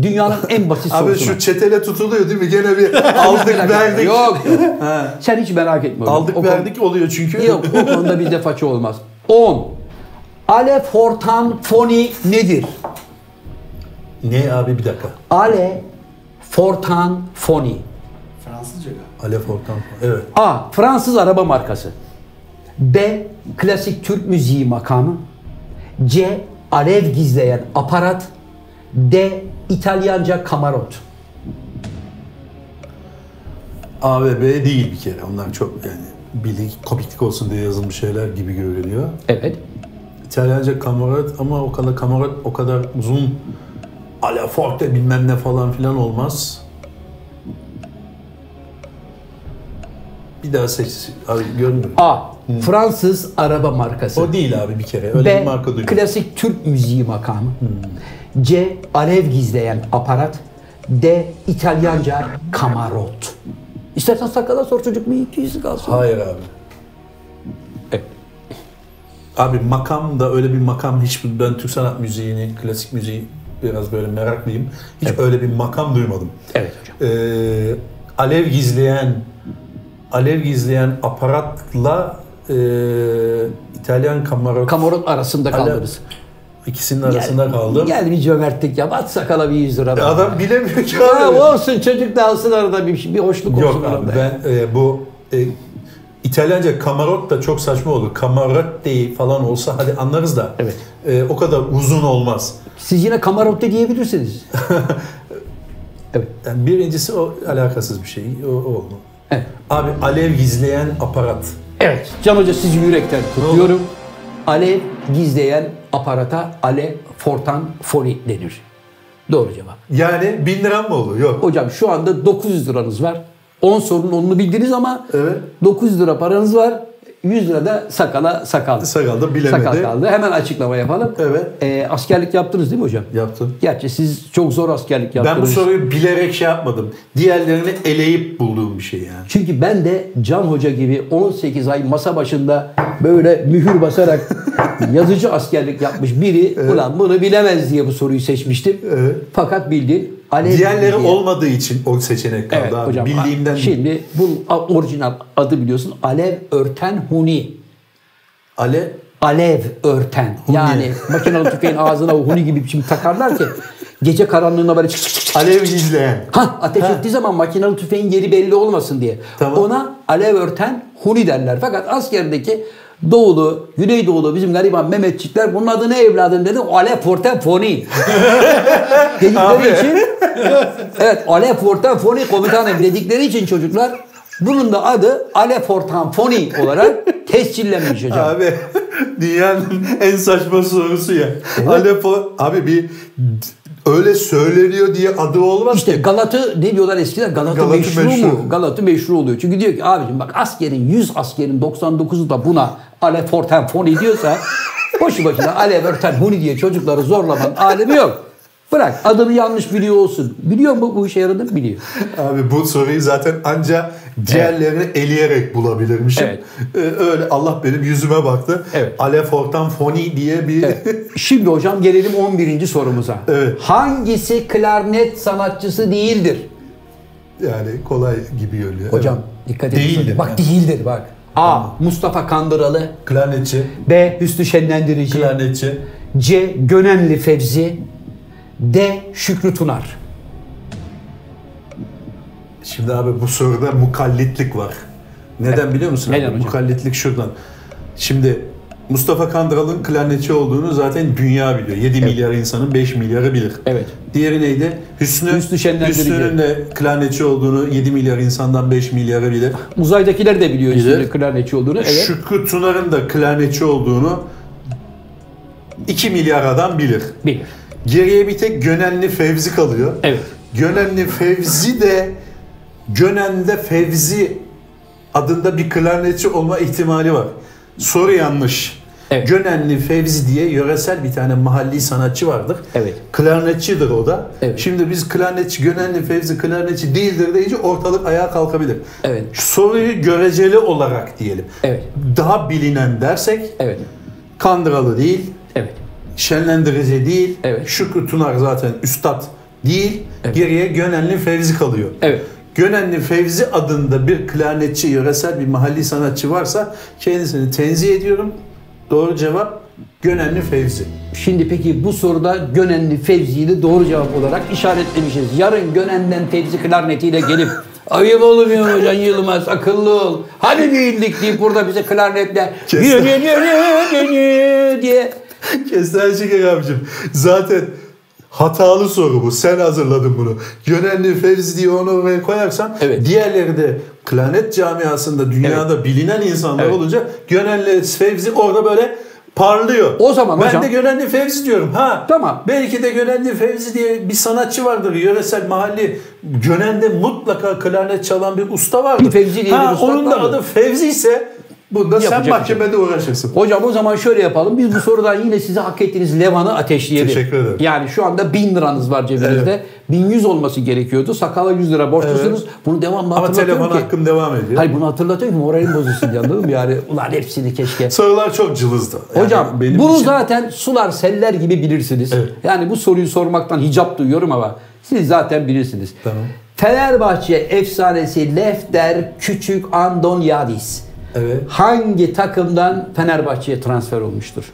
Dünyanın en basit Abi sorusuna. şu çetele tutuluyor değil mi? Gene bir aldık verdik. Yok. Sen hiç merak etme. Aldık O konu- verdik oluyor çünkü. Yok o konuda bizde faça olmaz. 10. Alefortan foni nedir? Ne abi bir dakika. Ale Fortan Foni. Fransızca galiba. Alef Ortam. Evet. A. Fransız araba markası. B. Klasik Türk müziği makamı. C. Alev gizleyen aparat. D. İtalyanca kamarot. A ve B değil bir kere. Onlar çok yani bilik, komiklik olsun diye yazılmış şeyler gibi görünüyor. Evet. İtalyanca kamarat ama o kadar kamarat o kadar uzun ala forte bilmem ne falan filan olmaz. Bir daha seç. Abi görmüyorum. A. Fransız araba markası. O değil abi bir kere. Öyle B. bir marka duymadım. Klasik Türk müziği makamı. C. Alev gizleyen aparat. D. İtalyanca kamarot. İstersen sakala sor çocuk mu? İkisi kalsın. Hayır abi. Evet. Abi makam da öyle bir makam hiç ben Türk sanat müziğini, klasik müziği biraz böyle meraklıyım. Hiç öyle bir makam duymadım. Evet hocam. Ee, alev gizleyen alev gizleyen aparatla e, İtalyan kamarot Kamarot arasında Alev- kaldınız. İkisinin arasında kaldım. Gel bir cömertlik yap. At sakala bir 100 lira. bana. Adam bilemiyor ki Ya abi. olsun çocuk da alsın arada bir, bir hoşluk olsun Yok abi ben e, bu e, İtalyanca kamarot da çok saçma olur. Kamarotti falan olsa hadi anlarız da. Evet. e, o kadar uzun olmaz. Siz yine kamarotte diyebilirsiniz. evet. Yani birincisi o alakasız bir şey. O, o oldu. Evet. Abi alev gizleyen aparat. Evet. Can Hoca sizi yürekten kutluyorum. Alev gizleyen aparata ale fortan foni denir. Doğru cevap. Yani bin lira mı olur? Yok. Hocam şu anda 900 liranız var. 10 sorunun 10'unu bildiniz ama Evet. 900 lira paranız var. 100 lira da sakala sakal. Sakal da bilemedi. Sakal kaldı. Hemen açıklama yapalım. Evet. Ee, askerlik yaptınız değil mi hocam? Yaptım. Gerçi siz çok zor askerlik yaptınız. Ben bu soruyu bilerek şey yapmadım. Diğerlerini eleyip bulduğum bir şey yani. Çünkü ben de Can Hoca gibi 18 ay masa başında böyle mühür basarak yazıcı askerlik yapmış biri ulan bunu bilemez diye bu soruyu seçmiştim. Evet. Fakat bildin. Alev Diğerleri diye- olmadığı için o seçenek kaldı Evet abi. hocam. Bildiğimden. Şimdi bu orijinal adı biliyorsun. Alev örten huni. Ale Alev örten. Yani makinalı tüfeğin ağzına o huni gibi şimdi takarlar ki gece karanlığında böyle çık çık çık alev gizleyen. Ha ateş ettiği zaman makinalı tüfeğin yeri belli olmasın diye. Tamam. Ona alev örten huni derler. Fakat askerdeki Doğulu, Güneydoğulu bizim gariban Mehmetçikler bunun adı ne evladım dedi. Alev örten foni. dedikleri için evet alev örten foni komutanım dedikleri için çocuklar bunun da adı alev örten foni olarak tescillenmiş hocam. Abi dünyanın en saçma sorusu ya. Aleppo abi bir öyle söyleniyor diye adı olmaz İşte ki. Galat'ı ne diyorlar eskiden? Galat'ı Galat'ı meşru, meşru. mu? Galat'ı meşru oluyor. Çünkü diyor ki abicim bak askerin 100 askerin 99'u da buna ale forten foni diyorsa boşu başına ale verten huni diye çocukları zorlamanın alemi yok. Bırak adını yanlış biliyor olsun. Biliyor mu bu işe yaradığını? Biliyor. Abi bu soruyu zaten anca diğerlerini eleyerek bulabilirmişim. Evet. Ee, öyle Allah benim yüzüme baktı. Evet. Alef Ortam Foni diye bir Şimdi hocam gelelim 11. sorumuza. Evet. Hangisi klarnet sanatçısı değildir? yani kolay gibi görünüyor. Hocam Evet. dikkat edin. Değildir. Bak değildir bak. A. Mustafa Kandıralı. Klarnetçi, B. Hüsnü Şenlendirici. klarnetçi. C. Gönenli Fevzi D. Şükrü Tunar Şimdi abi bu soruda mukallitlik var. Neden biliyor musun? Neden abi? hocam? Mukallitlik şuradan. Şimdi Mustafa Kandıral'ın klarnetçi olduğunu zaten dünya biliyor. 7 milyar insanın 5 milyarı bilir. Evet. Diğeri neydi? Hüsnü. Hüsnü. Hüsnü'nün de klarnetçi olduğunu 7 milyar insandan 5 milyarı bilir. Uzaydakiler de biliyor işte klarnetçi olduğunu. Evet. Şükrü Tunar'ın da klarnetçi olduğunu 2 milyar adam bilir. Bilir. Geriye bir tek Gönenli Fevzi kalıyor. Evet. Gönenli Fevzi de Gönen'de Fevzi adında bir klarnetçi olma ihtimali var. Soru yanlış. Evet. Gönenli Fevzi diye yöresel bir tane mahalli sanatçı vardır. Evet. Klarnetçidir o da. Evet. Şimdi biz klarnetçi, Gönenli Fevzi klarnetçi değildir deyince ortalık ayağa kalkabilir. Evet. Soruyu göreceli olarak diyelim. Evet. Daha bilinen dersek Evet. Kandıralı değil, Evet. şenlendirici değil, Evet. Şükrü Tunar zaten üstad değil, Evet. geriye Gönenli Fevzi kalıyor. Evet. Gönenli Fevzi adında bir klarnetçi, yöresel bir mahalli sanatçı varsa kendisini tenzih ediyorum. Doğru cevap Gönenli Fevzi. Şimdi peki bu soruda Gönenli Fevzi'yi de doğru cevap olarak işaretlemişiz. Yarın Gönen'den Fevzi klarnetiyle gelip ayıp olmuyor mu Can Yılmaz akıllı ol. Hani değildik deyip burada bize klarnetle diye Kestane Şeker abicim. Zaten hatalı soru bu. Sen hazırladın bunu. Gönenli Fevzi diye onu oraya koyarsan Evet. diğerleri de Klarnet camiasında dünyada bilinen insanlar Evet. olunca Gönenli Fevzi orada böyle parlıyor. O zaman ben hocam- de Gönenli Fevzi diyorum. Ha. Tamam. Belki de Gönenli Fevzi diye bir sanatçı vardır. Yöresel mahalli Gönen'de mutlaka klarnet çalan bir usta vardır. Fevzi diye ha, bir usta Onun da adı Fevzi ise bunda sen Yapacak bir şey mahkemede uğraşırsın. Hocam o zaman şöyle yapalım. Biz bu sorudan yine size hak ettiğiniz levanı ateşleyelim. Teşekkür ederim. Yani şu anda 1000 liranız var cebinizde. 1100 olması gerekiyordu. Sakala 100 lira borçlusunuz. Bunu devamlı Ama hatırlatıyorum telefon ki. hakkım devam ediyor. Hayır bunu hatırlatıyorum ki moralim bozulsun diye anladın mı? Yani ulan hepsini keşke. Sorular çok cılızdı. Yani Hocam benim bunu için- zaten sular seller gibi bilirsiniz. Evet. Yani bu soruyu sormaktan hicap duyuyorum ama siz zaten bilirsiniz. Tamam. Fenerbahçe efsanesi Lefter Küçük Andon Yadis. Evet. Hangi takımdan Fenerbahçe'ye transfer olmuştur?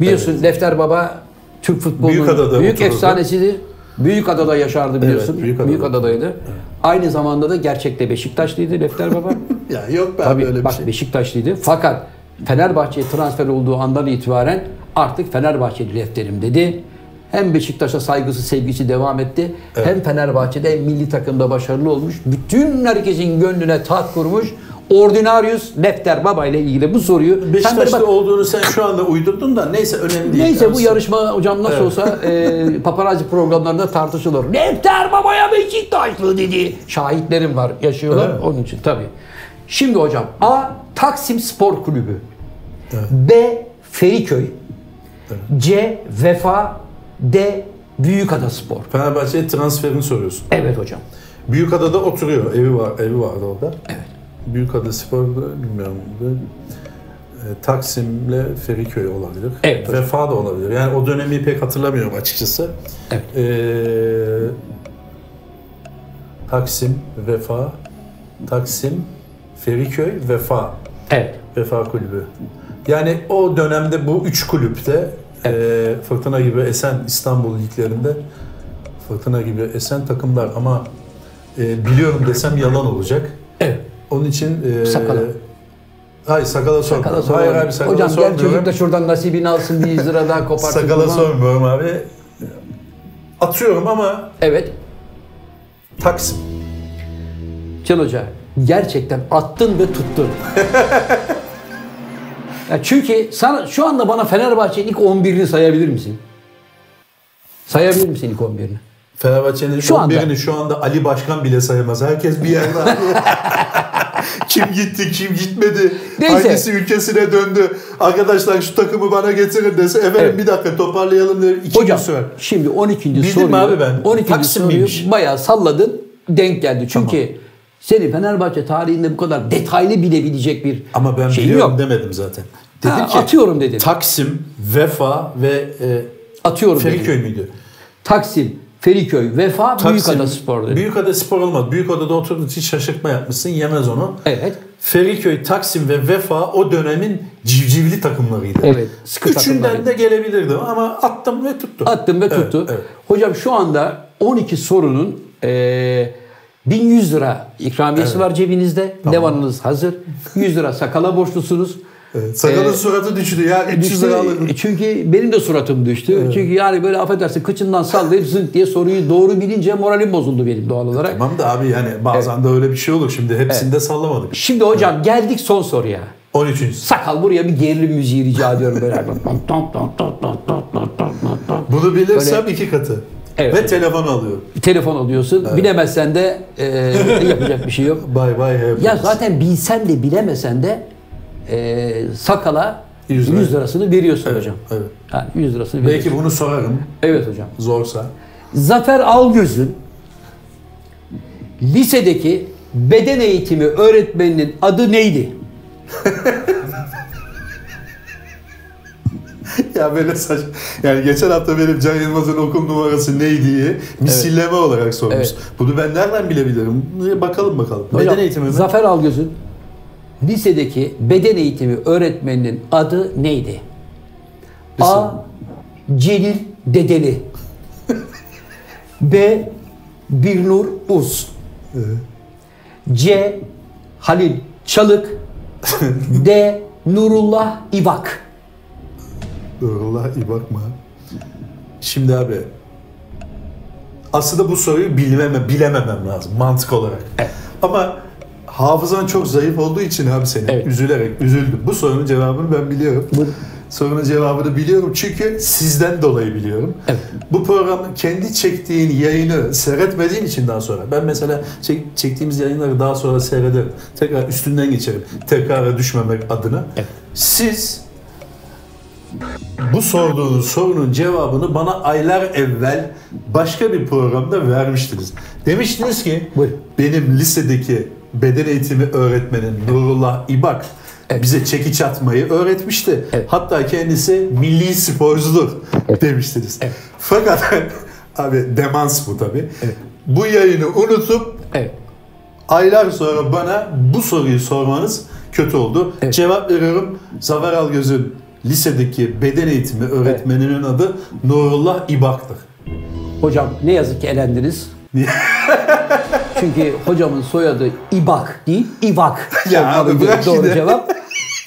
Biliyorsun Lefter Baba Türk futbolunun büyük otururdu. efsanesidir. Büyükada'da yaşardı biliyorsun. Evet, Büyükada'da. Büyükada'daydı. Aynı zamanda da gerçekte Beşiktaşlıydı Lefter Baba. Ya yok be Tabii böyle bir bak şey. Beşiktaşlıydı. Fakat Fenerbahçe'ye transfer olduğu andan itibaren artık Fenerbahçeli defterim dedi. Hem Beşiktaş'a saygısı, sevgisi devam etti. Hem Fenerbahçe'de hem milli takımda başarılı olmuş. Bütün herkesin gönlüne taht kurmuş. Ordinarius Lefter Baba ile ilgili bu soruyu sen Beşiktaş'ta bak- olduğunu sen şu anda uydurdun da neyse önemli değil. Neyse bu yarışma hocam nasıl olsa e, paparazzi programlarında tartışılır. Lefter babaya Beşiktaşlı dedi. Şahitlerim var yaşıyorlar mi? onun için tabii. Şimdi hocam A. Taksim Spor Kulübü. B. Feriköy. C. Vefa. D. Büyükada Spor. Fenerbahçe'ye transferini soruyorsun. Evet hocam. Büyükada'da oturuyor. Evi var, evi vardı orada. Evet. Büyükada Spor'da bilmiyorum. E, Taksim'le Feriköy olabilir. Evet hocam. Vefa da olabilir. Yani o dönemi pek hatırlamıyorum açıkçası. Evet. E, Taksim, Vefa, Taksim, Feriköy, Vefa. Evet. Vefa Kulübü. Yani o dönemde bu üç kulüpte e, fırtına gibi esen İstanbul liglerinde fırtına gibi esen takımlar ama e, biliyorum desem yalan olacak. Evet. Onun için e, Sakala. Hayır sakala sormuyorum. Sakala soralım. Hayır abi sakala Hocam gel sormuyorum. çocuk da şuradan nasibini alsın bir 100 lira daha koparsın. sakala sormuyorum abi. Atıyorum ama Evet. Taksim. Can Hoca gerçekten attın ve tuttun. ya çünkü sana, şu anda bana Fenerbahçe'nin ilk 11'ini sayabilir misin? Sayabilir misin ilk 11'ini? Fenerbahçe'nin Şu anda. 11'ini şu anda Ali Başkan bile sayamaz. Herkes bir yerde kim gitti, kim gitmedi, Neyse. hangisi ülkesine döndü. Arkadaşlar şu takımı bana getirin dese efendim Evet. bir dakika toparlayalım diye iki Hocam sürer. şimdi 12. Bildim soruyu, abi ben. 12. Taksim soruyu miymiş? bayağı salladın denk geldi. Çünkü senin Fenerbahçe tarihinde bu kadar detaylı bilebilecek bir Ama ben şeyin biliyorum yok. demedim zaten. Dedim Ha, ki atıyorum dedin. Taksim, Vefa ve e, Atıyorum. Feriköy müydü? Taksim, Feriköy, Vefa, Taksim, Büyükada Spor dedin. Büyükada Spor olmaz. Büyükada'da oturduğu için şaşırtma yapmışsın. Yemez onu. Evet. Feriköy, Taksim ve Vefa o dönemin civcivli takımlarıydı. Evet, sıkı Üçünden takımlarıydı. de gelebilirdim ama attım ve tuttu. Attım ve Evet, tuttu. evet. Hocam şu anda 12 sorunun eee 1100 lira ikramiyesi var cebinizde. Levanınız hazır. 100 lira sakala borçlusunuz. Evet, Sakalın Ee, suratı düştü ya. 300 Düştü. lira alırdım. E, Çünkü benim de suratım düştü. Çünkü yani böyle affedersin kıçından sallayıp zınk diye soruyu doğru bilince moralim bozuldu benim doğal olarak. Tamam da abi yani bazen de öyle bir şey olur. Şimdi hepsinde sallamadık. Şimdi hocam geldik son soruya. 13. Sakal buraya bir gerilim müziği rica ediyorum böyle. Bunu bilirsem iki katı. Evet. Ve telefonu alıyorum. Telefon alıyorsun. Bilemezsen de e, yapacak bir şey yok. Bay bay. Ya zaten bilsen de bilemesen de e, sakala 100, 100 lira. lirasını veriyorsun hocam. Evet. Yani 100 lirasını veriyorsun. Belki bunu sorarım. Evet hocam. Zorsa. Zafer Algöz'ün lisedeki beden eğitimi öğretmeninin adı neydi? ya böyle saç. Yani geçen hafta benim Can Yılmaz'ın okul numarası neydi diye misilleme olarak sormuş. Evet. Bunu ben nereden bilebilirim? Bakalım bakalım. Hocam, Beden eğitimi mi? Zafer Algöz'ün lisedeki beden eğitimi öğretmeninin adı neydi? A. Celil Dedeli B. Birnur Uz C. Halil Çalık D. Nurullah İvak Nurullah iyi bakma. Şimdi abi aslında bu soruyu bilmeme, bilememem lazım mantık olarak. Ama hafızan çok zayıf olduğu için abi senin Evet. üzülerek üzüldüm. Bu sorunun cevabını ben biliyorum. Buyurun. Sorunun cevabını biliyorum çünkü sizden dolayı biliyorum. Evet. Bu programın kendi çektiğin yayını seyretmediğin için daha sonra ben mesela çek- çektiğimiz yayınları daha sonra seyrederim. Tekrar üstünden geçerim. Tekrara düşmemek adına. Evet. Siz bu sorduğunuz sorunun cevabını bana aylar evvel başka bir programda vermiştiniz. Demiştiniz ki Buyurun. benim lisedeki beden eğitimi öğretmenim Nurullah İbak Evet. bize çekiç atmayı öğretmişti. Evet. Hatta kendisi milli sporcudur demiştiniz. Evet. Fakat abi demans bu tabi. Bu yayını unutup Evet. aylar sonra bana bu soruyu sormanız kötü oldu. Evet. Cevap veriyorum. Zafer Algöz'ün lisedeki beden eğitimi öğretmeninin adı Nurullah İbak'tır. Hocam ne yazık ki elendiniz. Çünkü hocamın soyadı İbak değil, İvak. Ya abi bırak doğru şimdi. cevap.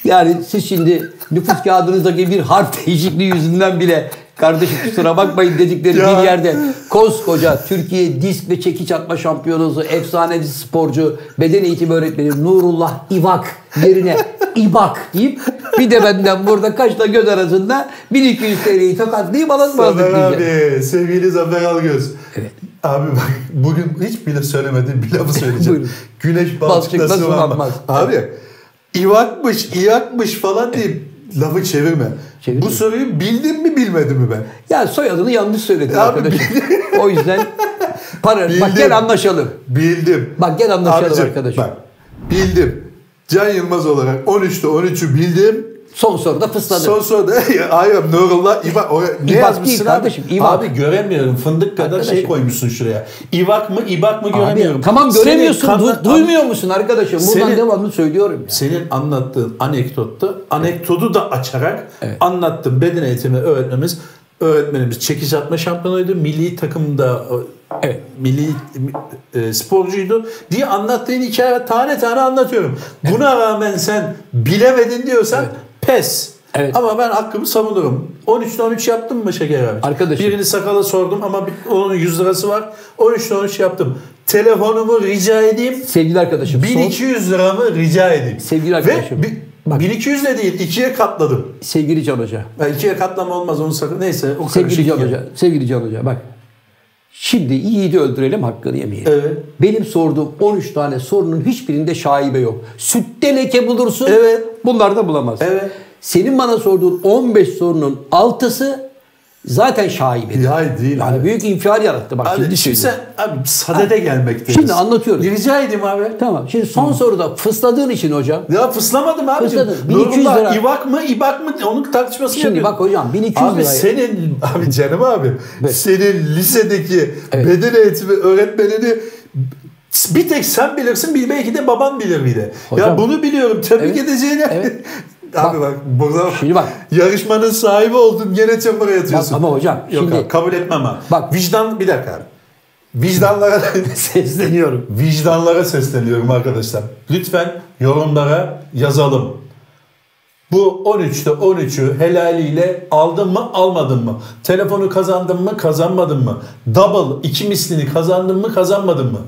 Yani siz şimdi nüfus kağıdınızdaki bir harf değişikliği yüzünden bile kardeşim kusura bakmayın dedikleri Ya. bir yerde koskoca Türkiye disk ve çekiç atma şampiyonusu, efsaneci sporcu, beden eğitimi öğretmeni Nurullah İvak yerine İbak deyip bir de benden burada kaçta göz arasında 1200 TL'yi tokatlayıp alatmazdık Zafer diyeceğim. abi, sevgili Zafer Algöz. Evet. Abi bak bugün hiç bile söylemediğim bir lafı söyleyeceğim. Güneş Bal balçıkla çıkmaz, sıvanma. sulanmaz. Abi ivakmış, iyakmış falan deyip lafı çevirme. Çevirme. Bu soruyu bildim mi bilmedim mi ben? Ya soyadını yanlış söyledin Abi arkadaşım. o yüzden para bak Bildim. gel anlaşalım. Bildim. Bak gel anlaşalım Abicim, arkadaşım. Bak bildim. Can Yılmaz olarak 13'te 13'ü bildim. Son soruda fısladın. Son soruda hayır Nurullah İbak. O, ne İbak yazmışsın değil abi? kardeşim, İbak. Abi göremiyorum. Fındık kadar şey Arkadaşım. koymuşsun şuraya. İbak mı İbak mı Abi, göremiyorum. tamam Senin göremiyorsun. kanla- du- duymuyor musun arkadaşım? Buradan Senin- devamlı söylüyorum. ya. Senin anlattığın anekdotta anekdotu da açarak Evet. anlattım. Beden eğitimi öğretmenimiz öğretmenimiz çekiş atma şampiyonuydu. Milli takımda Evet. milli e, sporcuydu diye anlattığın hikaye tane tane anlatıyorum. Buna rağmen sen bilemedin diyorsan pes. Evet. Ama ben hakkımı savunurum. 13'te 13 yaptım mı Şeker abi? Arkadaşım. Birini sakala sordum ama onun 100 lirası var. 13'te 13 yaptım. Telefonumu rica edeyim. Sevgili arkadaşım. son- 1200 liramı rica edeyim. Sevgili arkadaşım, Ve bi- bak. 1200 de değil ikiye katladım. sevgili Can Hoca. Ya ikiye katlama olmaz onu sakın. Neyse o Sevgili Can. Hoca. Sevgili Can Hoca bak. Şimdi yiğidi öldürelim hakkını yemeyelim. Evet. Benim sorduğum 13 tane sorunun hiçbirinde şaibe yok. Sütte leke bulursun. Evet. Bunlar da bulamazsın. Evet. Senin bana sorduğun 15 sorunun altısı zaten şaibe. Ya değil Yani abi. büyük infial yarattı. Bak Abi şimdi şimdi söylüyorum. sen abi sadede gelmekteyiz. Şimdi anlatıyorum. Rica edeyim abi. Tamam. Şimdi son soruda fısladığın için hocam. Ya fıslamadım abicim. Fısladın. 1200 Nurullah lira. İvak mı İbak mı onun tartışmasını Şimdi yapıyoruz. bak hocam 1200 Abi lirayı. senin abi canım abi Evet. senin lisedeki Evet. beden eğitimi öğretmenini bir tek sen bilirsin bir belki de baban bilir bir de. Hocam. ya bunu biliyorum tebrik Evet. edeceğine. Evet. abi bak, burada Şimdi bak. yarışmanın sahibi oldun gene çamura yatıyorsun. Bak ama hocam, Yok şimdi- abi, kabul etmem ha. Bak. Vicdan bir dakika abi. Vicdanlara Sesleniyorum. vicdanlara sesleniyorum arkadaşlar. Lütfen yorumlara yazalım. Bu 13'te 13'ü helaliyle aldın mı almadın mı? Telefonu kazandın mı kazanmadın mı? Double iki mislini kazandın mı kazanmadın mı?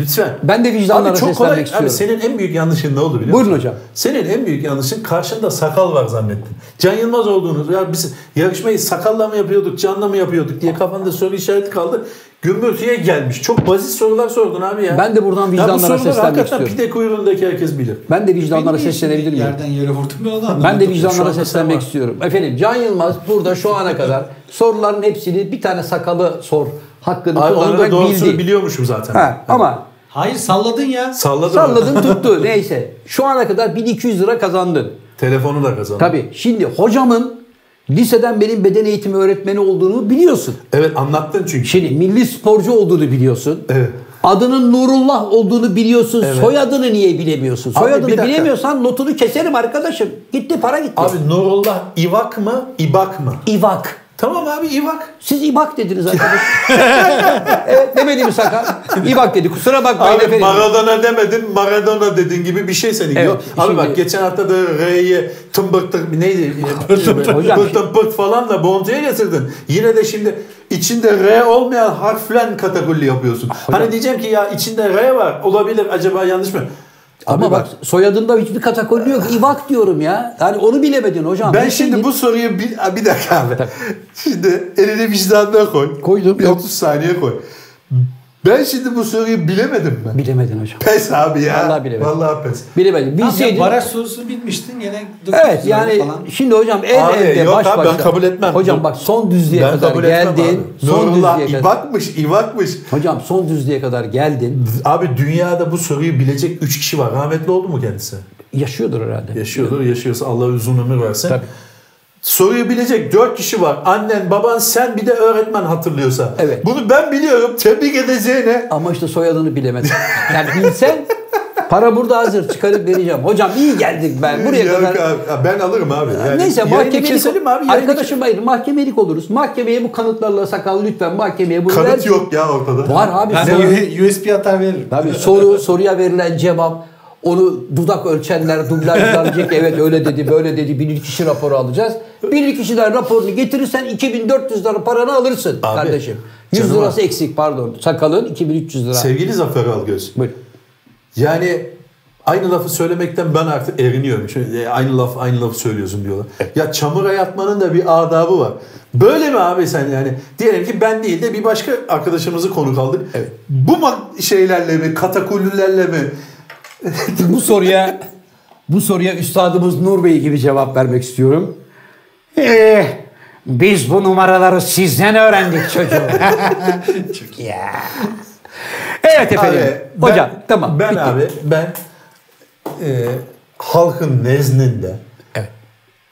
Lütfen. Ben de vicdanlara Abi çok seslenmek kolay. istiyorum. Abi senin en büyük yanlışın ne oldu biliyor Buyurun musun? hocam. Senin en büyük yanlışın karşında sakal var zannettin. Can Yılmaz olduğunu ya biz yarışmayı sakalla mı yapıyorduk, canla mı yapıyorduk diye kafanda soru işareti kaldı. Gümbürtüye gelmiş. Çok basit sorular sordun abi ya. Ben de buradan Ya bu vicdanlara soruları seslenmek hakikaten istiyorum. pide kuyruğundaki herkes bilir. Ben de vicdanlara Beni niye seslenebilir miyim? Yerden yere vurdum ben onu anlamadım. Ben de vicdanlara seslenmek var. istiyorum. Efendim Can Yılmaz burada şu ana kadar soruların hepsini bir tane sakalı sor hakkını Abi onu da kullanarak doğrusunu bildi. biliyormuşum zaten. Ha, ama Hayır salladın ya. Salladım. salladın tuttu neyse. Şu ana kadar 1200 lira kazandın. Telefonu da kazandım. Tabii şimdi hocamın liseden benim beden eğitimi öğretmeni olduğunu biliyorsun. Evet anlattın çünkü. Şimdi milli sporcu olduğunu biliyorsun. Evet. Adının Nurullah olduğunu biliyorsun. Soyadını niye bilemiyorsun? Abi Soyadını dakika. bilemiyorsan notunu keserim arkadaşım. Gitti para gitti. Abi Nurullah İvak mı, İbak mı? İvak. Tamam abi İvak. Siz İbak dediniz arkadaş. evet demedi mi Sakar? İbak dedi. Kusura bakmayın Abi efendim. Maradona demedin, Maradona dediğin gibi bir şey senin. Evet, Yok. Abi şimdi- bak geçen hafta da R'yi tımbık tık neydi? Hocam- Pırt pırt falan da Bonte'ye getirdin. Yine de şimdi içinde R olmayan harflen katakulli yapıyorsun. Hani diyeceğim ki ya içinde R var. Olabilir acaba yanlış mı? Abi Ama bak soyadında hiçbir katakulli yok. İvak diyorum ya. Yani onu bilemedin hocam. Ben şimdi bu soruyu bir, bir dakika abi. Şimdi elini vicdanına koy. Koydum. Bir 30 saniye koy. Ben şimdi bu soruyu bilemedim mi? Bilemedin hocam. Pes abi ya. Vallahi bilemedim. Vallahi pes. Bilemedin. Tamam, Bilseydin. baraj sorusunu bilmiştin gene Evet yani falan. şimdi hocam el Abi, elde yok baş abi, ben başa. kabul etmem. Hocam bak son düzlüğe Ben kadar geldin. abi. Son Nurullah düzlüğe kadar. İbakmış. Hocam son düzlüğe kadar geldin. Abi dünyada bu soruyu bilecek 3 kişi var. Rahmetli oldu mu kendisi? Yaşıyordur herhalde. Yaşıyordur, yaşıyorsa Allah uzun ömür versin. Tabii. Soruyu bilecek 4 kişi var. Annen, baban, sen bir de öğretmen hatırlıyorsa. Evet. Bunu ben biliyorum. Tebrik edeceğine. Ama işte soyadını bilemedin. Yani bilsen para burada hazır çıkarıp vereceğim. Hocam iyi geldik ben buraya Yok kadar. abi, ben alırım abi. Yani Neyse mahkemelik keselim abi. yayını Arkadaşım hayır mahkemelik oluruz. Mahkemeye bu kanıtlarla sakal lütfen mahkemeye bunu Kanıt ver. yok ya ortada. Var abi. Ben soru, USB atar veririm. Tabii soru soruya verilen cevap onu dudak ölçenler, dublajlar diyecek evet öyle dedi böyle dedi bilir kişi raporu alacağız. Bilir kişiden raporunu getirirsen 2400 lira paranı alırsın Abi, kardeşim. 100 canım lirası eksik pardon. Sakalın 2300 lira. Sevgili Zafer Algöz. Buyur. Yani aynı lafı söylemekten ben artık eriniyorum. Şöyle, e, aynı laf aynı lafı söylüyorsun diyorlar. Ya çamura yatmanın da bir adabı var. Böyle mi abi sen yani? Diyelim ki ben değil de bir başka arkadaşımızı konuk aldık. Evet. Bu şeylerle mi, katakullülerle mi? Bu soruya bu soruya üstadımız Nur Bey gibi cevap vermek istiyorum. Eh, biz bu numaraları sizden öğrendik çocuğum. ya. Evet efendim. Abi, ben- Hocam tamam. Ben bitti. abi ben e, halkın nezdinde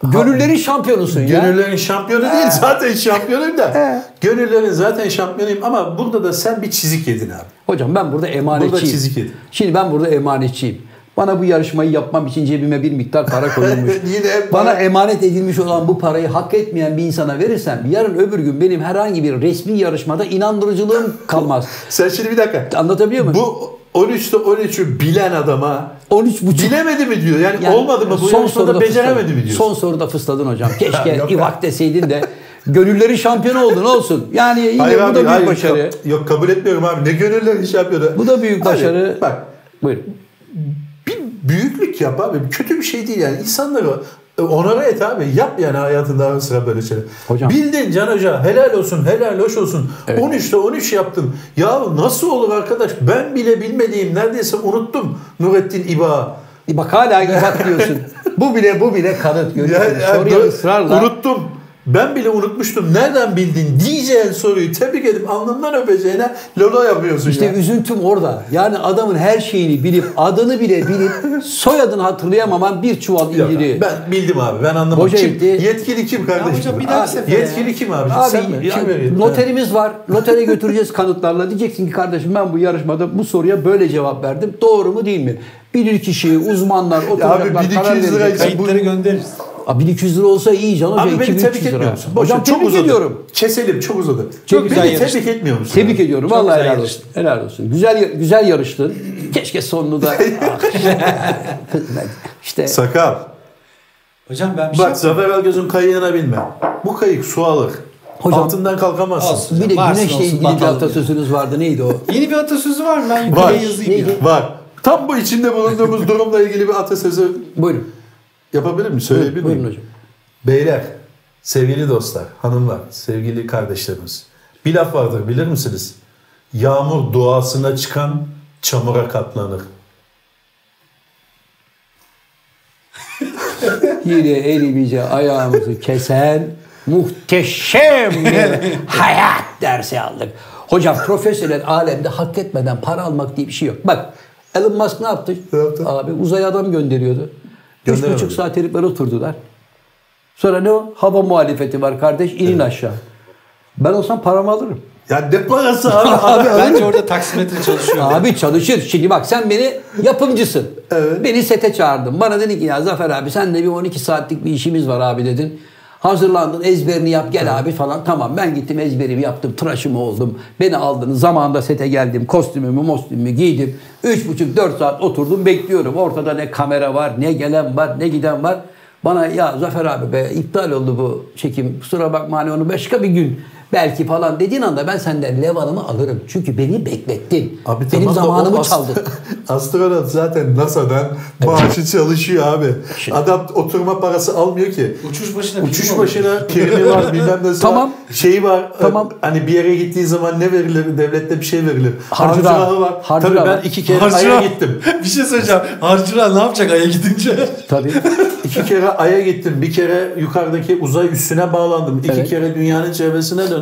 Gönüllerin şampiyonusun ya. Gönüllerin şampiyonu değil zaten şampiyonuyum da. Gönüllerin zaten şampiyonuyum ama burada da sen bir çizik yedin abi. Hocam ben burada emanetçiyim. Burada çizik yedin. Şimdi ben burada emanetçiyim. Bana bu yarışmayı yapmam için cebime bir miktar para koyulmuş. Yine Bana emanet edilmiş olan bu parayı hak etmeyen bir insana verirsem yarın öbür gün benim herhangi bir resmi yarışmada inandırıcılığım kalmaz. Sen şimdi bir dakika. Anlatabiliyor muyum? Bu 13'te 13'ü bilen adama 13 buçuk. bilemedi mi diyor. Yani, Yani olmadı mı bu son soruda beceremedi fısladın. mi diyor. Son soruda fısladın hocam. Keşke Yok İvak deseydin de gönüllerin şampiyonu oldun olsun. Yani yine Hayır bu abi, da büyük hayır, başarı. ka- yok kabul etmiyorum abi. Ne gönüllerin şampiyonu. Bu da büyük Abi, başarı. bak Buyurun. bir büyüklük yap abi. Kötü bir şey değil yani. İnsanları e, onara et abi. Yap yani hayatında ara sıra böyle şeyler. Hocam. Bildin Can Hoca. Helal olsun. Helal hoş olsun. 13'te 13 yaptın. Ya nasıl olur arkadaş? Ben bile bilmediğim neredeyse unuttum Nurettin İba. E Bak hala İvak diyorsun. bu bile bu bile kanıt görüyor Ya, musun? ya, Soruya dur- ısrarla. Unuttum. Ben bile unutmuştum. Nereden bildin diyeceğin soruyu tebrik edip alnından öpeceğine lolo yapıyorsun İşte ya. üzüntüm orada. Yani adamın her şeyini bilip adını bile bilip soyadını hatırlayamaman bir çuval Yok, inciri. ben bildim abi. Ben anlamadım. Hoca kim, gitti. Yetkili kim kardeşim? hocam bir dahaki sefere Yetkili ya. kim abi? Abi Sen mi? ya, Kim noterimiz var. Notere götüreceğiz kanıtlarla. Diyeceksin ki kardeşim ben bu yarışmada bu soruya böyle cevap verdim. Doğru mu değil mi? Bilir kişi, uzmanlar, oturacaklar, 1200 lira verecekler. için- Kayıtları göndeririz. Abi 1200 lira olsa iyi can hoca. Abi beni 2300 tebrik lira. etmiyor musun? Boş Hocam çok tebrik uzadı. ediyorum. Keselim çok uzadı. Çok beni güzel tebrik yarıştın. etmiyor musun? Tebrik ediyorum. Çok Vallahi helal olsun. Helal olsun. Güzel güzel yarıştın. Keşke sonunu da işte Sakal. Hocam ben bir şey Bak Zafer Algöz'ün kayığına binme. Bu kayık su alır. Hocam- Altından kalkamazsın. Olsun. bir de Varsın güneşle olsun, ilgili bir atasözünüz vardı. Neydi o? Yeni bir atasözü var mı? Ben yukarıya yazayım ya. Var. Tam bu içinde bulunduğumuz durumla ilgili bir atasözü Buyurun. Yapabilir miyim? Söyleyebilir Buyurun miyim? hocam. Beyler, sevgili dostlar, hanımlar, sevgili kardeşlerimiz. Bir laf vardır bilir misiniz? Yağmur doğasına çıkan çamura katlanır. Yine elimize ayağımızı kesen muhteşem bir hayat dersi aldık. Hocam profesyonel alemde hak etmeden para almak diye bir şey yok. Bak Elon Musk ne yaptı? Ne yaptı? Abi uzaya adam gönderiyordu. Üç buçuk saat herifler oturdular. Sonra ne o? Hava muhalefeti var kardeş inin aşağı. Ben olsam paramı alırım. Ya ne parası abi? abi Bence orada taksimetre çalışıyor. Abi çalışır. Şimdi bak sen beni yapımcısın. Evet. Beni sete çağırdın. Bana dedin ki ya Zafer abi sen de bir 12 saatlik bir işimiz var abi dedin. Hazırlandın ezberini yap gel abi falan. Tamam ben gittim ezberimi yaptım. Tıraşımı oldum. Beni aldınız. Zamanında sete geldim. Kostümümü mostümümü giydim. 3,5-4 saat oturdum bekliyorum. Ortada ne kamera var ne gelen var ne giden var. Bana ya Zafer abi be iptal oldu bu çekim. Kusura bakma hani onu başka bir gün belki falan dediğin anda ben senden levanımı alırım. Çünkü beni beklettin. Abi Benim zamanımı ast- çaldın. Astronot zaten NASA'dan maaşı çalışıyor abi. Adam oturma parası almıyor ki. Uçuş başına Uçuş prim başına primi var bilmem ne Tamam. Şeyi var. Tamam. Hani bir yere gittiği zaman ne verilir? Devlette bir şey verilir. Harcırahı. Harcırahı var. Harcırahı Tabii ben iki kere Harcırahı. Ay'a gittim. bir şey söyleyeceğim. Harcıra ne yapacak Ay'a gidince? Tabii. İki kere Ay'a gittim. Bir kere yukarıdaki uzay üstüne bağlandım. İki Evet. kere dünyanın çevresine döndüm.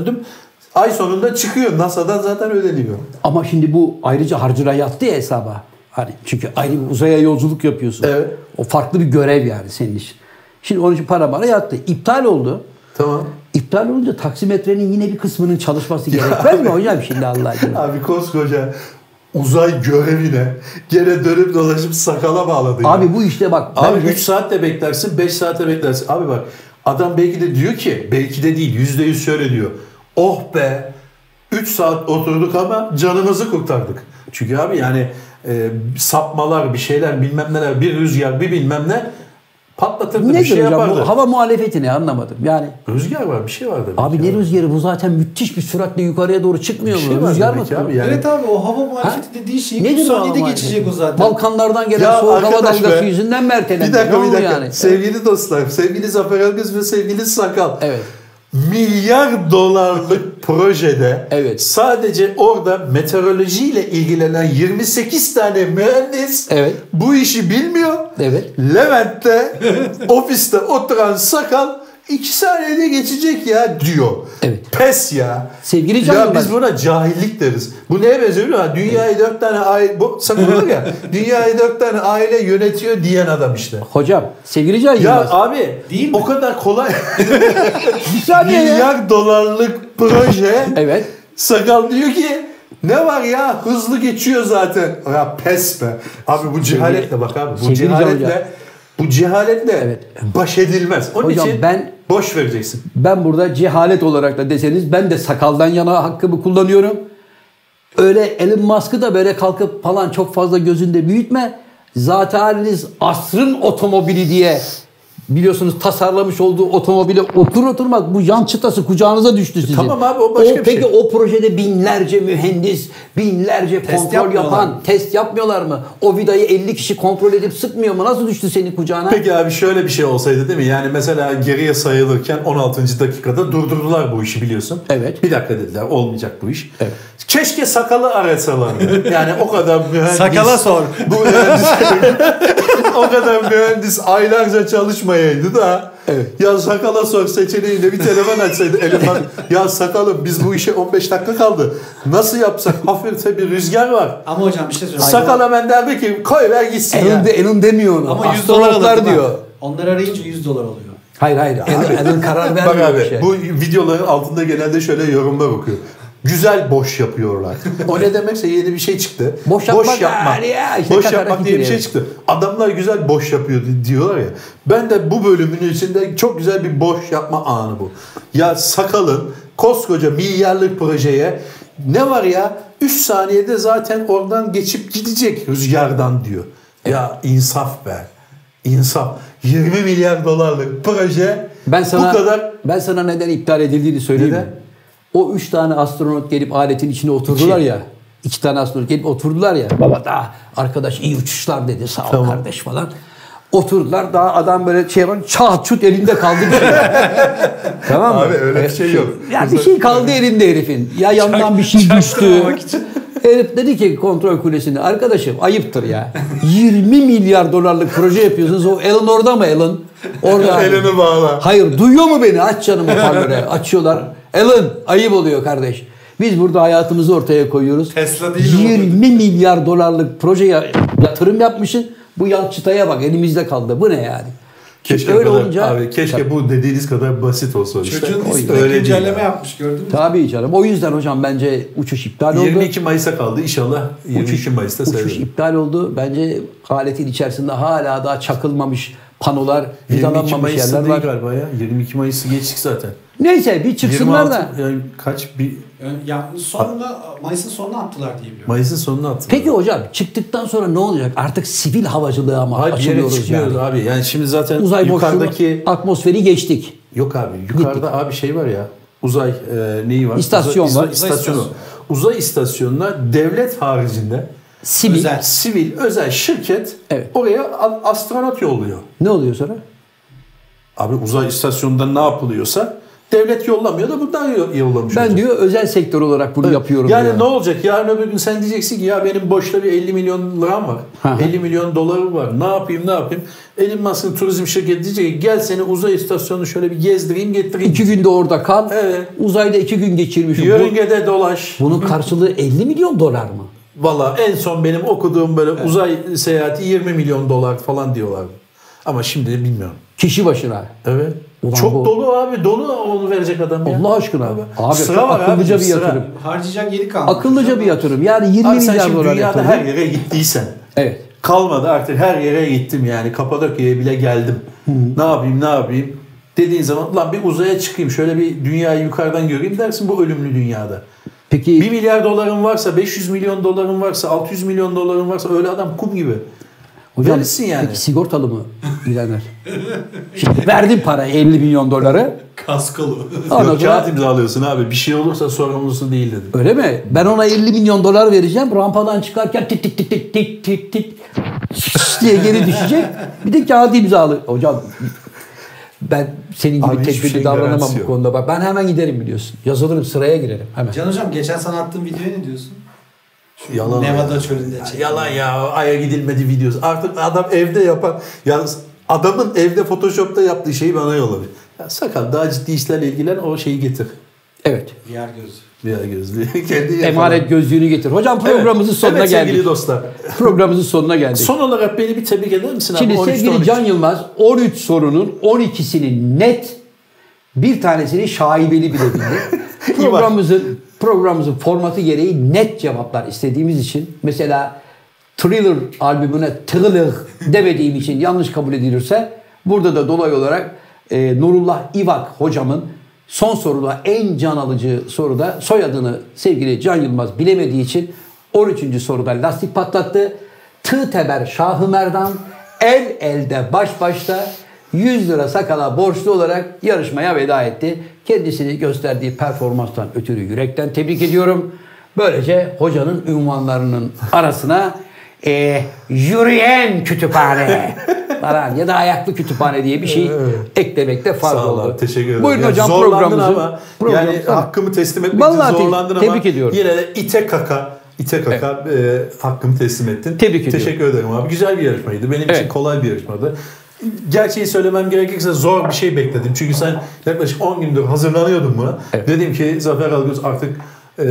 Ay sonunda çıkıyor. NASA'dan zaten ödeniyor. Ama şimdi bu ayrıca harcıra yattı ya hesaba. Hani çünkü ayrı bir uzaya yolculuk yapıyorsun. Evet. O farklı bir görev yani senin için. Şimdi onun için para bana yattı. İptal oldu. Tamam. İptal olunca taksimetrenin yine bir kısmının çalışması gerekmez mi hocam şimdi Allah aşkına? Abi koskoca uzay görevine gene dönüp dolaşıp sakala bağladı. ya. Abi bu işte bak. Abi bence- 3 saat de beklersin, 5 saat de beklersin. Abi bak adam belki de diyor ki, belki de değil, yüzde yüz şöyle diyor. Oh be, 3 saat oturduk ama canımızı kurtardık. Çünkü abi yani e, sapmalar, bir şeyler bilmem neler, bir rüzgar, bir bilmem ne patlatırdı, bir Nedir şey hocam yapardı. bu hava muhalefeti ne anlamadım. Yani Rüzgar var, bir şey var demek. abi ne rüzgarı bu zaten müthiş bir süratle yukarıya doğru çıkmıyor Bir mu? şey Rüzgar mı? abi yani. Evet abi o hava muhalefeti dediği şey 3 Nedir o hava saniyede muhalefeti? geçecek o zaten. Balkanlardan gelen Ya soğuk hava dalgası be. yüzünden mi ertelendi? Bir dakika bir dakika. yani? Sevgili dostlar, sevgili Zafer Algöz ve sevgili Sakal. Evet. Milyar dolarlık projede Evet. sadece orada meteorolojiyle ilgilenen 28 tane mühendis Evet. bu işi bilmiyor. Evet. Levent'te ofiste oturan sakal iki saniyede geçecek ya diyor. Evet. Pes ya. Sevgili Can Ya biz buna cahillik deriz. Bu neye benziyor biliyor musun? Dünyayı dört tane aile, bu sakal var ya, dünyayı dört tane aile yönetiyor diyen adam işte. Hocam sevgili Can Ya Yılmaz. abi Değil mi? o kadar kolay bir saniye ya. milyar dolarlık proje Evet. sakal diyor ki ne var ya hızlı geçiyor zaten. Ya pes be. Abi bu cehaletle bak abi bu cehaletle bu cehaletle Evet. baş edilmez. Onun Hocam için ben- boş vereceksin. Ben burada cehalet olarak da deseniz ben de sakaldan yana hakkımı kullanıyorum. Öyle Elon Musk'ı da böyle kalkıp falan çok fazla gözünde büyütme. Zaten haliniz asrın otomobili diye biliyorsunuz tasarlamış olduğu otomobile otur oturmaz bu yan çıtası kucağınıza düştü sizin. tamam abi, o başka bir Peki şey. o projede binlerce mühendis, binlerce kontrol yapmıyorlar yapan, mı? test yapmıyorlar mı? O vidayı 50 kişi kontrol edip sıkmıyor mu? Nasıl düştü senin kucağına? Peki abi şöyle bir şey olsaydı değil mi? Yani mesela geriye sayılırken 16. dakikada durdurdular bu işi biliyorsun. Evet. Bir dakika dediler olmayacak bu iş. Evet. Keşke sakalı arasalardı. Yani o kadar mühendis. Sakala sor. Bu mühendis, o kadar mühendis aylarca çalışmayaydı da Evet. ya sakala sor seçeneğinde bir telefon açsaydı Elon ya sakalım biz bu işe 15 dakika kaldı. Nasıl yapsak? Hafifte bir rüzgar var. Ama hocam bir şey söyleyeyim. Sakal hemen derdi ki koy ver gitsin Elon, de, Elon demiyor onu. Ama 100 dolar alırdım diyor. Onları arayınca 100 dolar oluyor. Hayır hayır. Elon, Elon karar Bak vermiyor abi bir şey. bu videoların altında genelde şöyle yorumlar okuyor. Güzel boş yapıyorlar. o ne demekse yeni bir şey çıktı. Boş yapmak yani ya, işte boş yapmak diye bir şey çıktı. Adamlar güzel boş yapıyor diyorlar ya. Ben de bu bölümün içinde çok güzel bir boş yapma anı bu. Ya sakalın koskoca milyarlık projeye ne var ya 3 saniyede zaten oradan geçip gidecek rüzgardan diyor. Ya insaf be. İnsaf. 20 milyar dolarlık proje Ben sana bu kadar ben sana neden iptal edildiğini söyleyeyim Neden? mi? O üç tane astronot gelip aletin içine oturdular İki. ya. iki tane astronot gelip oturdular ya. Baba da arkadaş iyi uçuşlar dedi sağ ol Tamam. kardeş falan. Oturdular daha adam böyle şey var çat çut elinde kaldı bir şey. tamam mı? Abi öyle bir şey yok. Ya bir şey kaldı elinde herifin. Ya yandan bir şey düştü. Herif dedi ki kontrol kulesinde arkadaşım ayıptır ya. 20 milyar dolarlık proje yapıyorsunuz. O Elon orada mı Elon? Orada. elini bağla. Hayır duyuyor mu beni? Aç canım hoparlöre. Açıyorlar. Alan ayıp oluyor kardeş. Biz burada hayatımızı ortaya koyuyoruz. Tesla değil mi 20 milyar dolarlık projeye yatırım yapmışsın. Bu yan çıtaya bak elimizde kaldı. Bu ne yani? Keşke öyle kadar- olunca abi keşke bu dediğiniz kadar basit olsa işte. Çocuğun değil güncelleme yapmış gördün mü? Tabii canım. O yüzden hocam bence uçuş iptal oldu. 22 Mayıs'a kaldı. İnşallah 22 Mayıs'ta Uçuş sayılır. iptal oldu. Bence aletin içerisinde hala daha çakılmamış panolar, 22 vidalanmamış Mayıs'ta yerler değil var. galiba ya. 22 Mayıs'ı geçtik zaten. Neyse bir çıksınlar 26 da. yani kaç bir Ya sonunda Mayıs'ın sonuna attılar diye biliyorum. Mayıs'ın sonuna attılar. Peki hocam çıktıktan sonra ne olacak? Artık sivil havacılığa mı yere açılıyoruz yani? abi. Yani şimdi zaten Uzay yukarıdaki atmosferi geçtik. yok abi. Yukarıda abi şey var ya. Uzay e, neyi var? İstasyon uzay, var. Uzay istasyonu. Uzay istasyonuna devlet haricinde Sivil. Özel. sivil özel şirket Evet. oraya astronot yolluyor. Ne oluyor sonra? Abi uzay istasyonunda ne yapılıyorsa devlet yollamıyor da bundan yo- yollamış Ben olacak. diyor özel sektör olarak bunu yapıyorum Yani diyor. ne olacak? Yarın öbür gün sen diyeceksin ki ya benim boşta bir 50 milyon liram var. Hı hı. 50 milyon dolarım var. Ne yapayım ne yapayım? Elon Musk'ın turizm şirketi diyecek ki gel seni uzay istasyonunu şöyle bir gezdireyim getireyim. İki günde orada kal. Evet. Uzayda iki gün geçirmişim. Bu- Yörüngede dolaş. bunun karşılığı 50 milyon dolar mı? Valla en son benim okuduğum böyle uzay seyahati 20 milyon dolar falan diyorlardı. Ama şimdi bilmiyorum. Kişi başına. Evet. Ulan Çok bu- dolu abi. Dolu onu verecek adam ya. Allah aşkına. Abi, sıra çok var akıllıca abi, bir sıra. yatırım. Harcayacak yeri kalmadı. Akıllıca bir yatırım. Yani 20 Abi milyar dolar yatırım. her yere gittiysen. Evet. Kalmadı artık her yere gittim yani. Kapadokya'ya bile geldim. Ne yapayım ne yapayım dediğin zaman lan bir uzaya çıkayım şöyle bir dünyayı yukarıdan göreyim dersin bu ölümlü dünyada. Peki 1 milyar doların varsa 500 milyon doların varsa 600 milyon doların varsa öyle adam kum gibi. Hocam verirsin yani. peki sigortalı mı bilenler? Şimdi verdim para 50 milyon doları. Kaskolu. Ondan Yok kağıt imzalıyorsun abi bir şey olursa sorumlusu değil dedim. Öyle mi? Ben ona 50 milyon dolar vereceğim. Rampadan çıkarken tit tit tit tit tit tit tit diye geri düşecek. Bir de kağıt imzalı. Hocam ben senin gibi tedbirli şeyin davranamam bu konuda. Bak ben hemen giderim biliyorsun. Yazılırım sıraya girerim hemen. Can hocam geçen sana attığım videoya ne diyorsun? Şu Yalan Nevada ya. çölünde çekilen. Yalan ya aya gidilmedi videosu. Artık adam evde yapan yalnız adamın evde photoshop'ta yaptığı şeyi bana yolladı. Ya sakal daha ciddi işlerle ilgilen o şeyi getir. Evet. Diğer gözü. Bir gözlüğü. Kendi yapalım. Emanet gözlüğünü getir. Hocam programımızın Evet. sonuna evet, geldik. sevgili dostlar. Programımızın sonuna geldik. Son olarak beni bir tebrik eder misin abi? Şimdi 13'te sevgili 13. Can Yılmaz 13 sorunun 12'sini net bir tanesini şaibeli bile bildi. programımızın programımızın formatı gereği net cevaplar istediğimiz için mesela Thriller albümüne Thriller demediğim için yanlış kabul edilirse burada da dolay olarak e, Nurullah İvak hocamın son soruda en can alıcı soruda soyadını sevgili Can Yılmaz bilemediği için 13. soruda lastik patlattı. Tığ teber Şahı Merdan el elde baş başta 100 lira sakala borçlu olarak yarışmaya veda etti. Kendisini gösterdiği performanstan ötürü yürekten tebrik ediyorum. Böylece hocanın ünvanlarının arasına e, yürüyen kütüphane falan ya da ayaklı kütüphane diye bir şey eklemekte fayda Sağ ol oldu. abi, teşekkür ederim. Buyurun Yani hocam programımızı. ama program- yani Tamam. hakkımı teslim etmek Vallahi için te- zorlandın ama tebrik ediyorum. yine de ite kaka ite kaka e, hakkımı teslim ettin. Tebrik ediyorum. Teşekkür ederim abi. Güzel bir yarışmaydı. Benim için Evet. kolay bir yarışmadı. Gerçeği söylemem gerekirse zor bir şey bekledim. Çünkü sen yaklaşık 10 gündür hazırlanıyordun buna. Evet. Dedim ki Zafer Algöz artık e,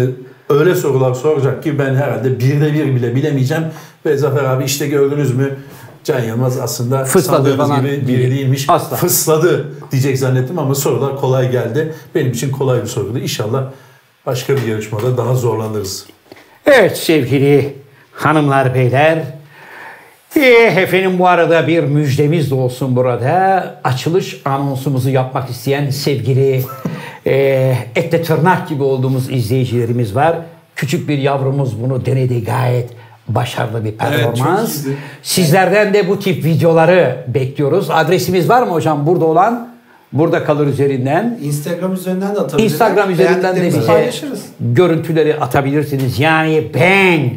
öyle sorular soracak ki ben herhalde birde bir bile bilemeyeceğim. Ve Zafer abi işte gördünüz mü Can Yılmaz aslında Fısladı falan gibi biri değilmiş. Asla. Fısladı diyecek zannettim ama sorular kolay geldi. Benim için kolay bir soruydu. İnşallah başka bir yarışmada daha zorlanırız. Evet sevgili hanımlar beyler. Ee, efendim bu arada bir müjdemiz de olsun burada. Açılış anonsumuzu yapmak isteyen sevgili e, ette tırnak gibi olduğumuz izleyicilerimiz var. Küçük bir yavrumuz bunu denedi gayet başarılı bir performans. iyiydi. Sizlerden de bu tip videoları bekliyoruz. Adresimiz var mı hocam burada olan? Burada kalır üzerinden. Instagram üzerinden de atabiliriz. Instagram üzerinden de bize paylaşırız. görüntüleri atabilirsiniz. Yani ben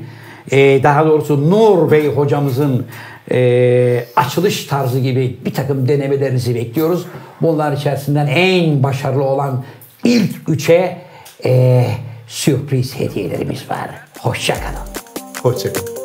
e, daha doğrusu Nur Bey hocamızın e, açılış tarzı gibi bir takım denemelerinizi bekliyoruz. Bunlar içerisinden en başarılı olan ilk üçe e, sürpriz hediyelerimiz var. Hoşçakalın. Hoşçakalın.